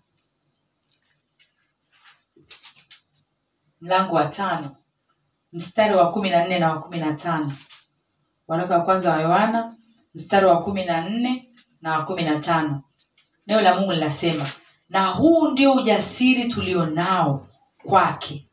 mlango wa tano. Mstari wa kumi na nne na wa kumi na tano. Waraka wa kwanza wa yohana mstari wa kumi na nne na wa kumi na tano. Neno la mungu linasema na huu ndio ujasiri tulio nao kwake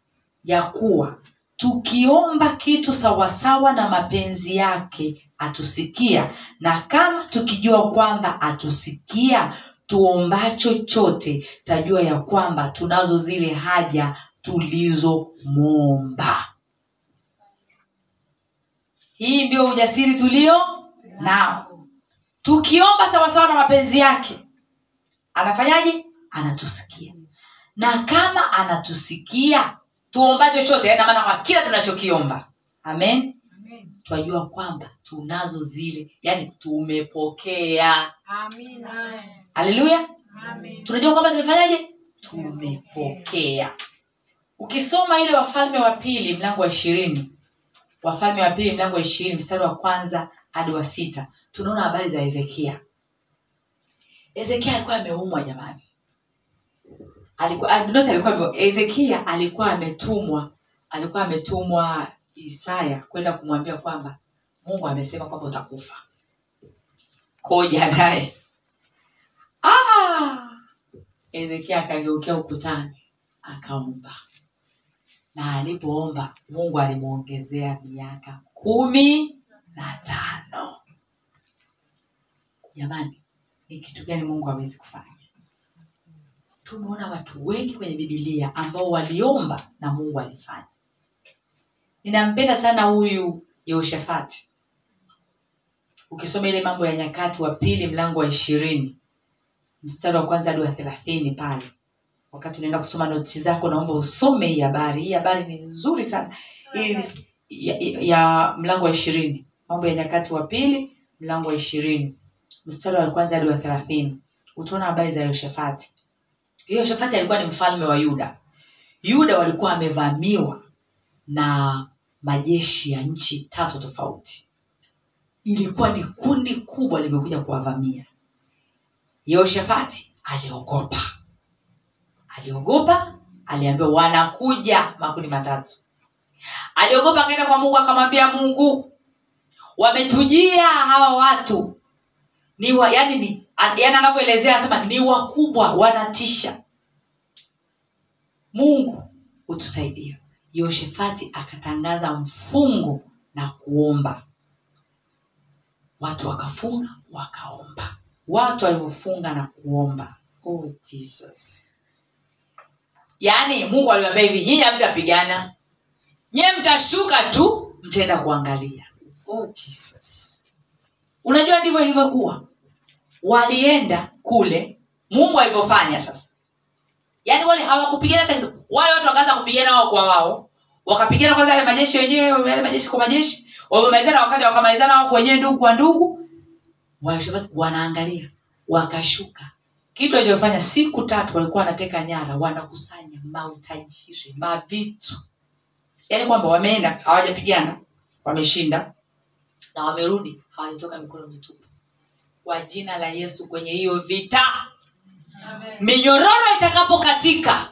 ya kuwa tukiomba kitu sawasawa na mapenzi yake atusikia na kama tukijua kwamba atusikia tuomba chochote tajua ya kwamba tunazo zile haja tulizomwomba. Hii ndio ujasiri tulio nao. Tukiomba sawasawa na mapenzi yake anafanyaje? Anatusikia. Na kama anatusikia tuomba chochote yani maana kwa kila tunachokiomba. Amen? Amen. twajua kwamba tunazo zile yani tumepokea. Haleluya. Tunajua kwamba tumefanyaje? Tumepokea ukisoma ile wafalme wa pili mlango wa ishirini. Wafalme wa pili mlango wa ishirini mstari wa kwanza hadi wa sita. Tunaona habari za hezekia. Hezekia alikuwa ameumwa jamani. Alikuwa ah, alikuwa hezekia alikuwa ametumwa. Alikuwa ametumwa isaya kwenda kumwambia kwamba mungu amesema kwamba utakufa. Koo jiandae Ah! hezekia akageukia ukutani akaomba na alipoomba mungu alimwongezea miaka kumi na tano. Jamani ni kitu gani mungu hawezi kufanya? Tumeona watu wengi kwenye bibilia ambao waliomba na mungu alifanya. Ninampenda sana huyu yehoshafati. Ukisoma ile mambo ya nyakati wa pili mlango wa ishirini mstari wa kwanza hadi wa thelathini pale wakati unaenda kusoma notisi zako naomba usome hii habari. Hii habari ni nzuri sana. Ili ya, ya, ya mlango wa ishirini. Mambo ya nyakati wa pili mlango wa ishirini. Mstari wa kwanza hadi wa thelathini. Utaona habari za yoshafati. Yoshafati alikuwa ni mfalme wa yuda. Yuda walikuwa amevamiwa na majeshi ya nchi tatu tofauti. Ilikuwa ni kundi kubwa limekuja kuwavamia. Yehoshafati aliogopa aliogopa aliambiwa wanakuja makundi matatu. Aliogopa akaenda kwa mungu akamwambia mungu wametujia hawa watu. Ni wa, yani ni yani anavyoelezea anasema ni wakubwa wanatisha. Mungu utusaidie yoshefati akatangaza mfungo na kuomba. Watu wakafunga wakaomba. Watu walivyofunga na kuomba. Oh jesus yaani mungu aliwambia hivi nyinyi hamtapigana. Nyie mtashuka tu mtaenda kuangalia. Oh jesus. Unajua ndivyo ilivyokuwa. Walienda kule mungu alivyofanya sasa. Yaani wale hawakupigana hata wale watu wakaanza kupigana wao kwa wao. Wakapigana kwanza yale majeshi wenyewe yale majeshi kwa majeshi. Wamemalizana wakati wakamalizana wao kwa wenyewe ndugu kwa ndugu. Wanaangalia. Wakashuka kitu alichofanya siku tatu walikuwa wanateka nyara wanakusanya mautajiri mavitu. Yaani kwamba wameenda hawajapigana wameshinda na wamerudi hawajatoka mikono mitupu. Kwa jina la yesu kwenye hiyo vita Amen. minyororo itakapokatika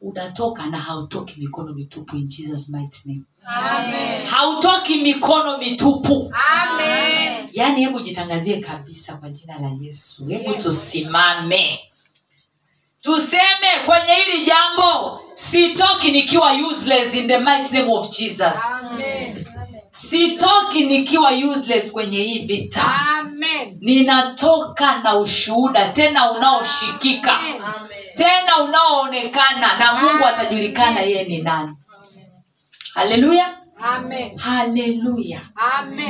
unatoka na hautoki mikono mitupu in jesus mighty name Amen. hautoki mikono mitupu. Amen. yaani hebu jitangazie kabisa kwa jina la yesu. Hebu tusimame. Tuseme kwenye hili jambo sitoki nikiwa useless in the mighty name of jesus. Amen. sitoki nikiwa useless kwenye hii vita. Amen. ninatoka na ushuhuda tena unaoshikika. Tena unaoonekana na mungu atajulikana yeye ni nani haleluya haleluya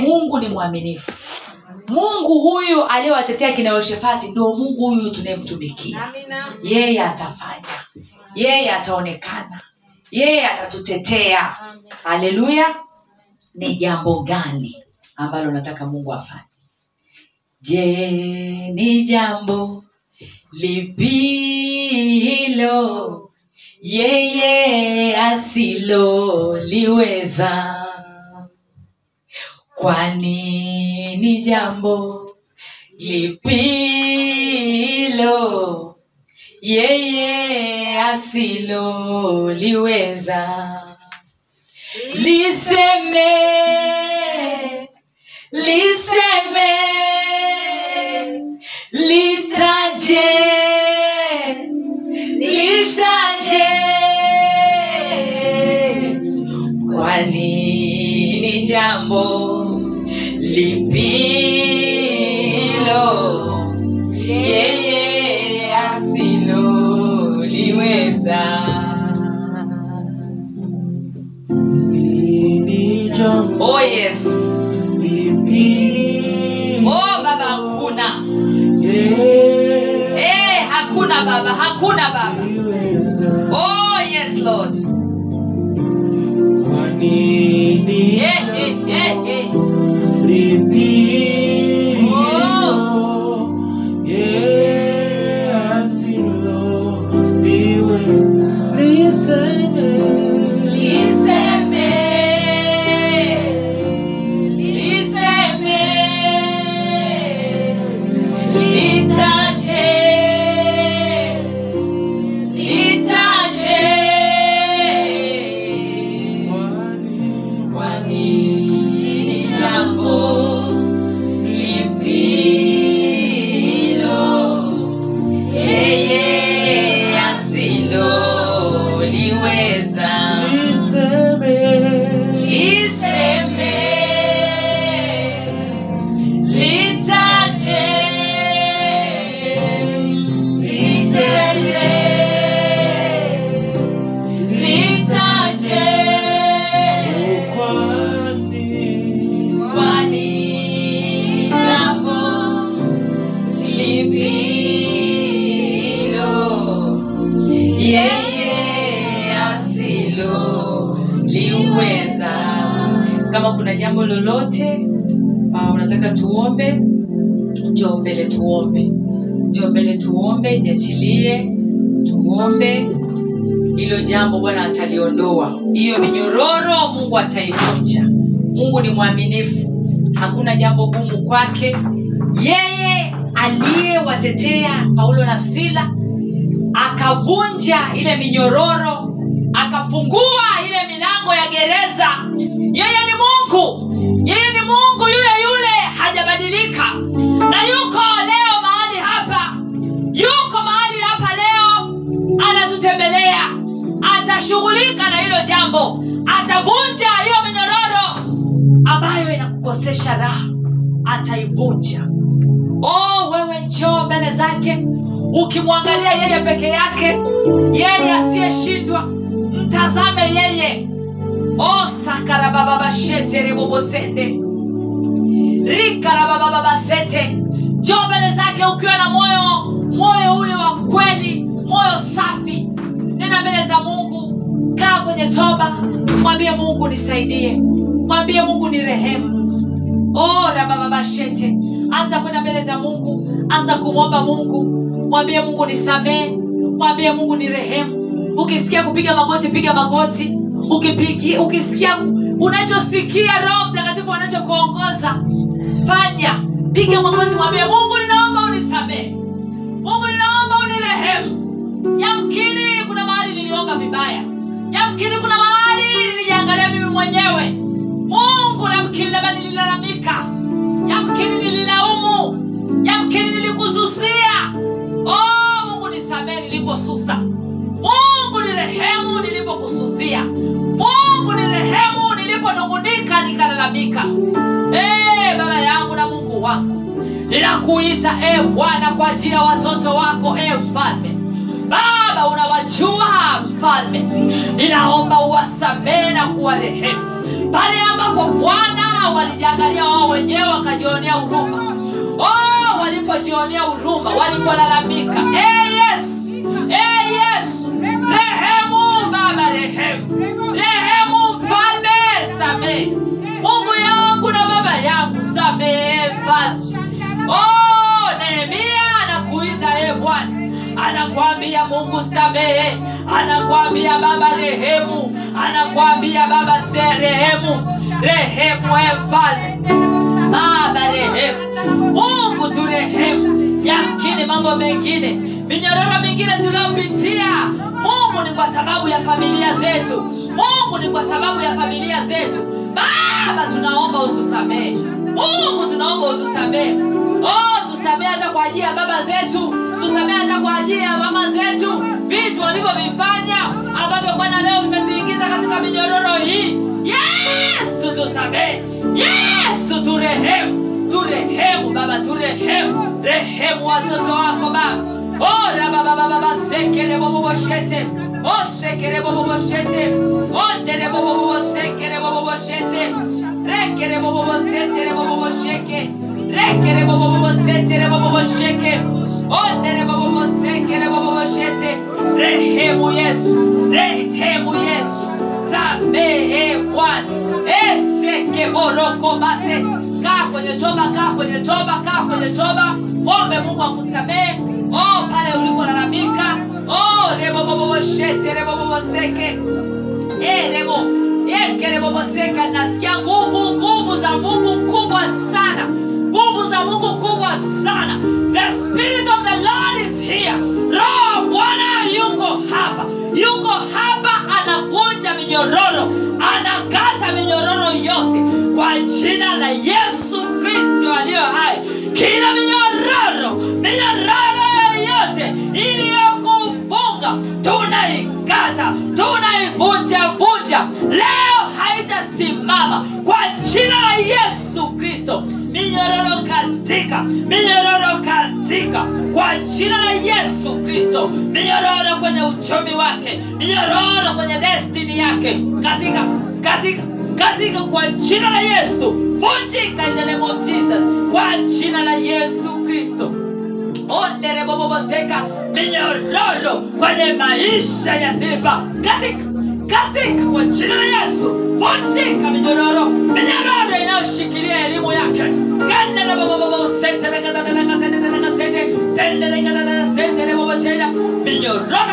mungu ni mwaminifu. Mungu huyu aliyewatetea kina yoshefati ndio mungu huyu tunayemtumikia. Yeye atafanya. Yeye ataonekana. Yeye atatutetea. Haleluya ni jambo gani ambalo nataka mungu afanye? Je ni jambo lipi hilo yeye asiloliweza. Kwani ni jambo lipilo? Yeye asiloliweza. Liseme liseme lipilo. Yeye asiloliweza oh yes. Oh baba hakuna. Eh hakuna baba hakuna baba. Oh yes lord. Kwa nini eh sakarabababasheterebobosende rikarabababasete njoo mbele zake ukiwa na moyo moyo ule wa kweli moyo safi. Nenda mbele za mungu kaa kwenye toba. Mwambie mungu nisaidie. Mwambie mungu ni rehemu oh, rabababashete anza kwenda mbele za mungu. Anza kumwomba mungu. Mwambie mungu nisamee mwambie mungu ni rehemu ukisikia kupiga magoti piga magoti. Ukipigi, ukisikia unachosikia roho mtakatifu anachokuongoza fanya. Piga magoti mwambie mungu ninaomba unisamehe. Mungu ninaomba unirehemu. Yamkini kuna mahali niliomba vibaya. Yamkini kuna mahali nilijiangalia mimi mwenyewe. Mungu yamkini labda nililalamika. Yamkini nililaumu. Yamkini nilikususia. Oh, mungu nisamehe niliposusa. Mungu nirehemu nilipokususia. Mungu ni rehemu niliponungunika nikalalamika hey, baba yangu na mungu wako ninakuita e bwana kwa ajili ya watoto wako e mfalme. Baba unawajua mfalme. Ninaomba uwasamee na kuwarehemu. Pale ambapo bwana walijiangalia wao wenyewe wakajionea huruma. Oh, walipojionea huruma walipolalamika e yesu e yesu rehemu baba rehemu. Rehemu kusamehe. Mungu yangu na baba yangu, samee mfalme. Oh, Nehemia anakuita e Bwana, anakwambia Mungu samehe, anakwambia Baba rehemu, anakwambia Baba se rehemu, rehemu e mfalme, Baba rehemu, Mungu turehemu. Yamkini mambo mengine minyororo mingine tunayopitia. Mungu ni kwa sababu ya familia zetu. Mungu ni kwa sababu ya familia zetu. Baba tunaomba utusamehe. Mungu tunaomba utusamehe. Oh, tusamehe hata kwa ajili ya baba zetu. Tusamehe hata kwa ajili ya mama zetu. Vitu walivyovifanya ambavyo bwana leo vimetuingiza katika minyororo hii. Yesu tusamehe. Yesu turehemu. Turehemu baba turehemu. Rehemu watoto wako baba ora babababa sekere boboboshete osekere boboboshete ondere bobobosekere boboboshete rehemu yesu rehemu yesu samehe bwana esekeboroko base kaa kwenye toba kaa kwenye toba kaa kwenye toba ombe mungu akusamehe oh, pale ulipolalamika oh, reboboboboshete reboboboseke Eh, rebo yekereboboseka nasikia nguvu nguvu za mungu kubwa sana. Nguvu za mungu kubwa sana. The spirit of the lord is here. Roho bwana yuko hapa. Yuko hapa anavunja minyororo anakata minyororo yote. Kwa jina la yesu kristo aliyo hai. Kila minyororo minyororo iliyokufunga tunaikata tunaivunja vunja. Leo haitasimama. Kwa jina la yesu kristo minyororo katika minyororo katika. Kwa jina la yesu kristo minyororo kwenye uchumi wake minyororo kwenye destini yake. Katika katika katika. Kwa jina la yesu vunjika in the name of jesus. Kwa jina la yesu kristo ondereboboboseka minyororo kwenye maisha ya zilipa katika katika kwa jina la yesu vunjika minyororo minyororo inayoshikilia elimu yake. Minyororo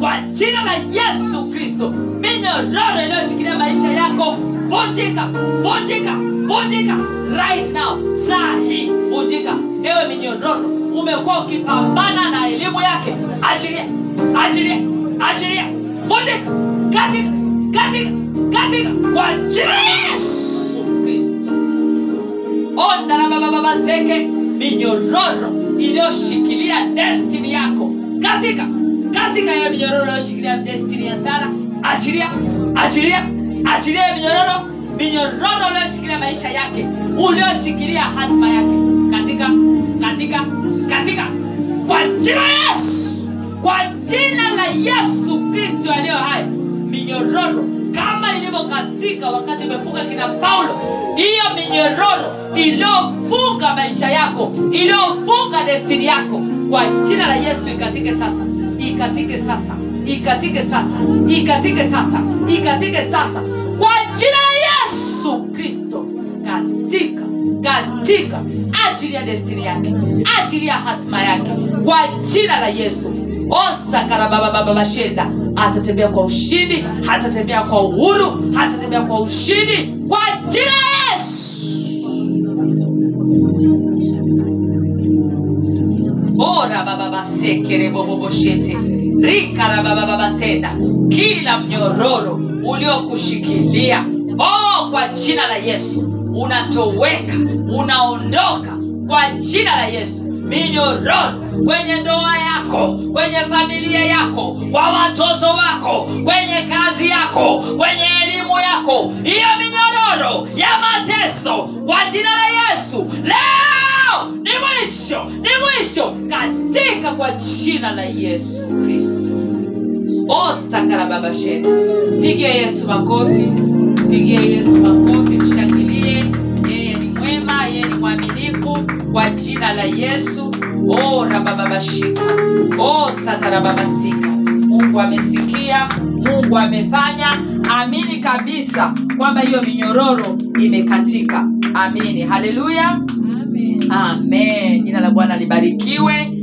kwa jina la yesu kristo. Minyororo inayoshikilia maisha yako. Vunjika vunjika vunjika. Right now saa hii vunjika. Ewe minyororo umekuwa ukipambana na elimu yake. Achilia achilia achilia. Vunjika katika katika katika. Kwa jina la yesu kristo. Ondarabababaseke minyororo iliyoshikilia destini yako. Katika katika hiyo minyororo inayoshikilia destini ya sara achilia achilia achilia minyororo minyororo uliyoshikilia maisha yake ulioshikilia hatima yake. Katika katika katika. Kwa jina la yesu kwa jina la yesu kristo aliyo hai minyororo kama ilivyokatika wakati umefunga kina paulo hiyo minyororo iliyofunga maisha yako iliyofunga destini yako kwa jina la yesu ikatike sasa ikatike sasa. Ikatike sasa. Ikatike sasa. Ikatike sasa. Kwa jina la yesu kristo. Katika katika. Ya destini yake. Achilia hatima yake. Kwa jina la yesu. Osakarababababashenda atatembea kwa ushindi. Hatatembea kwa uhuru. Hatatembea kwa ushindi. Kwa jina la yesu rika ra rikarabababasenda kila mnyororo uliokushikilia. Oh, kwa jina la yesu. Unatoweka unaondoka kwa jina la yesu. Minyororo kwenye ndoa yako kwenye familia yako kwa watoto wako kwenye kazi yako kwenye elimu yako. Hiyo minyororo ya mateso kwa jina la yesu. Leo ni mwisho ni mwisho. Katika kwa jina la yesu kristo. Osakarababasheni pigia yesu makofi pigia yesu makofi mshangilie. Yeye ni mwema yeye ni mwaminifu. Kwa jina la yesu o rabababashika o satarababasika mungu amesikia mungu amefanya. Amini kabisa kwamba hiyo minyororo imekatika. Amini. Haleluya. Amen. Jina la bwana libarikiwe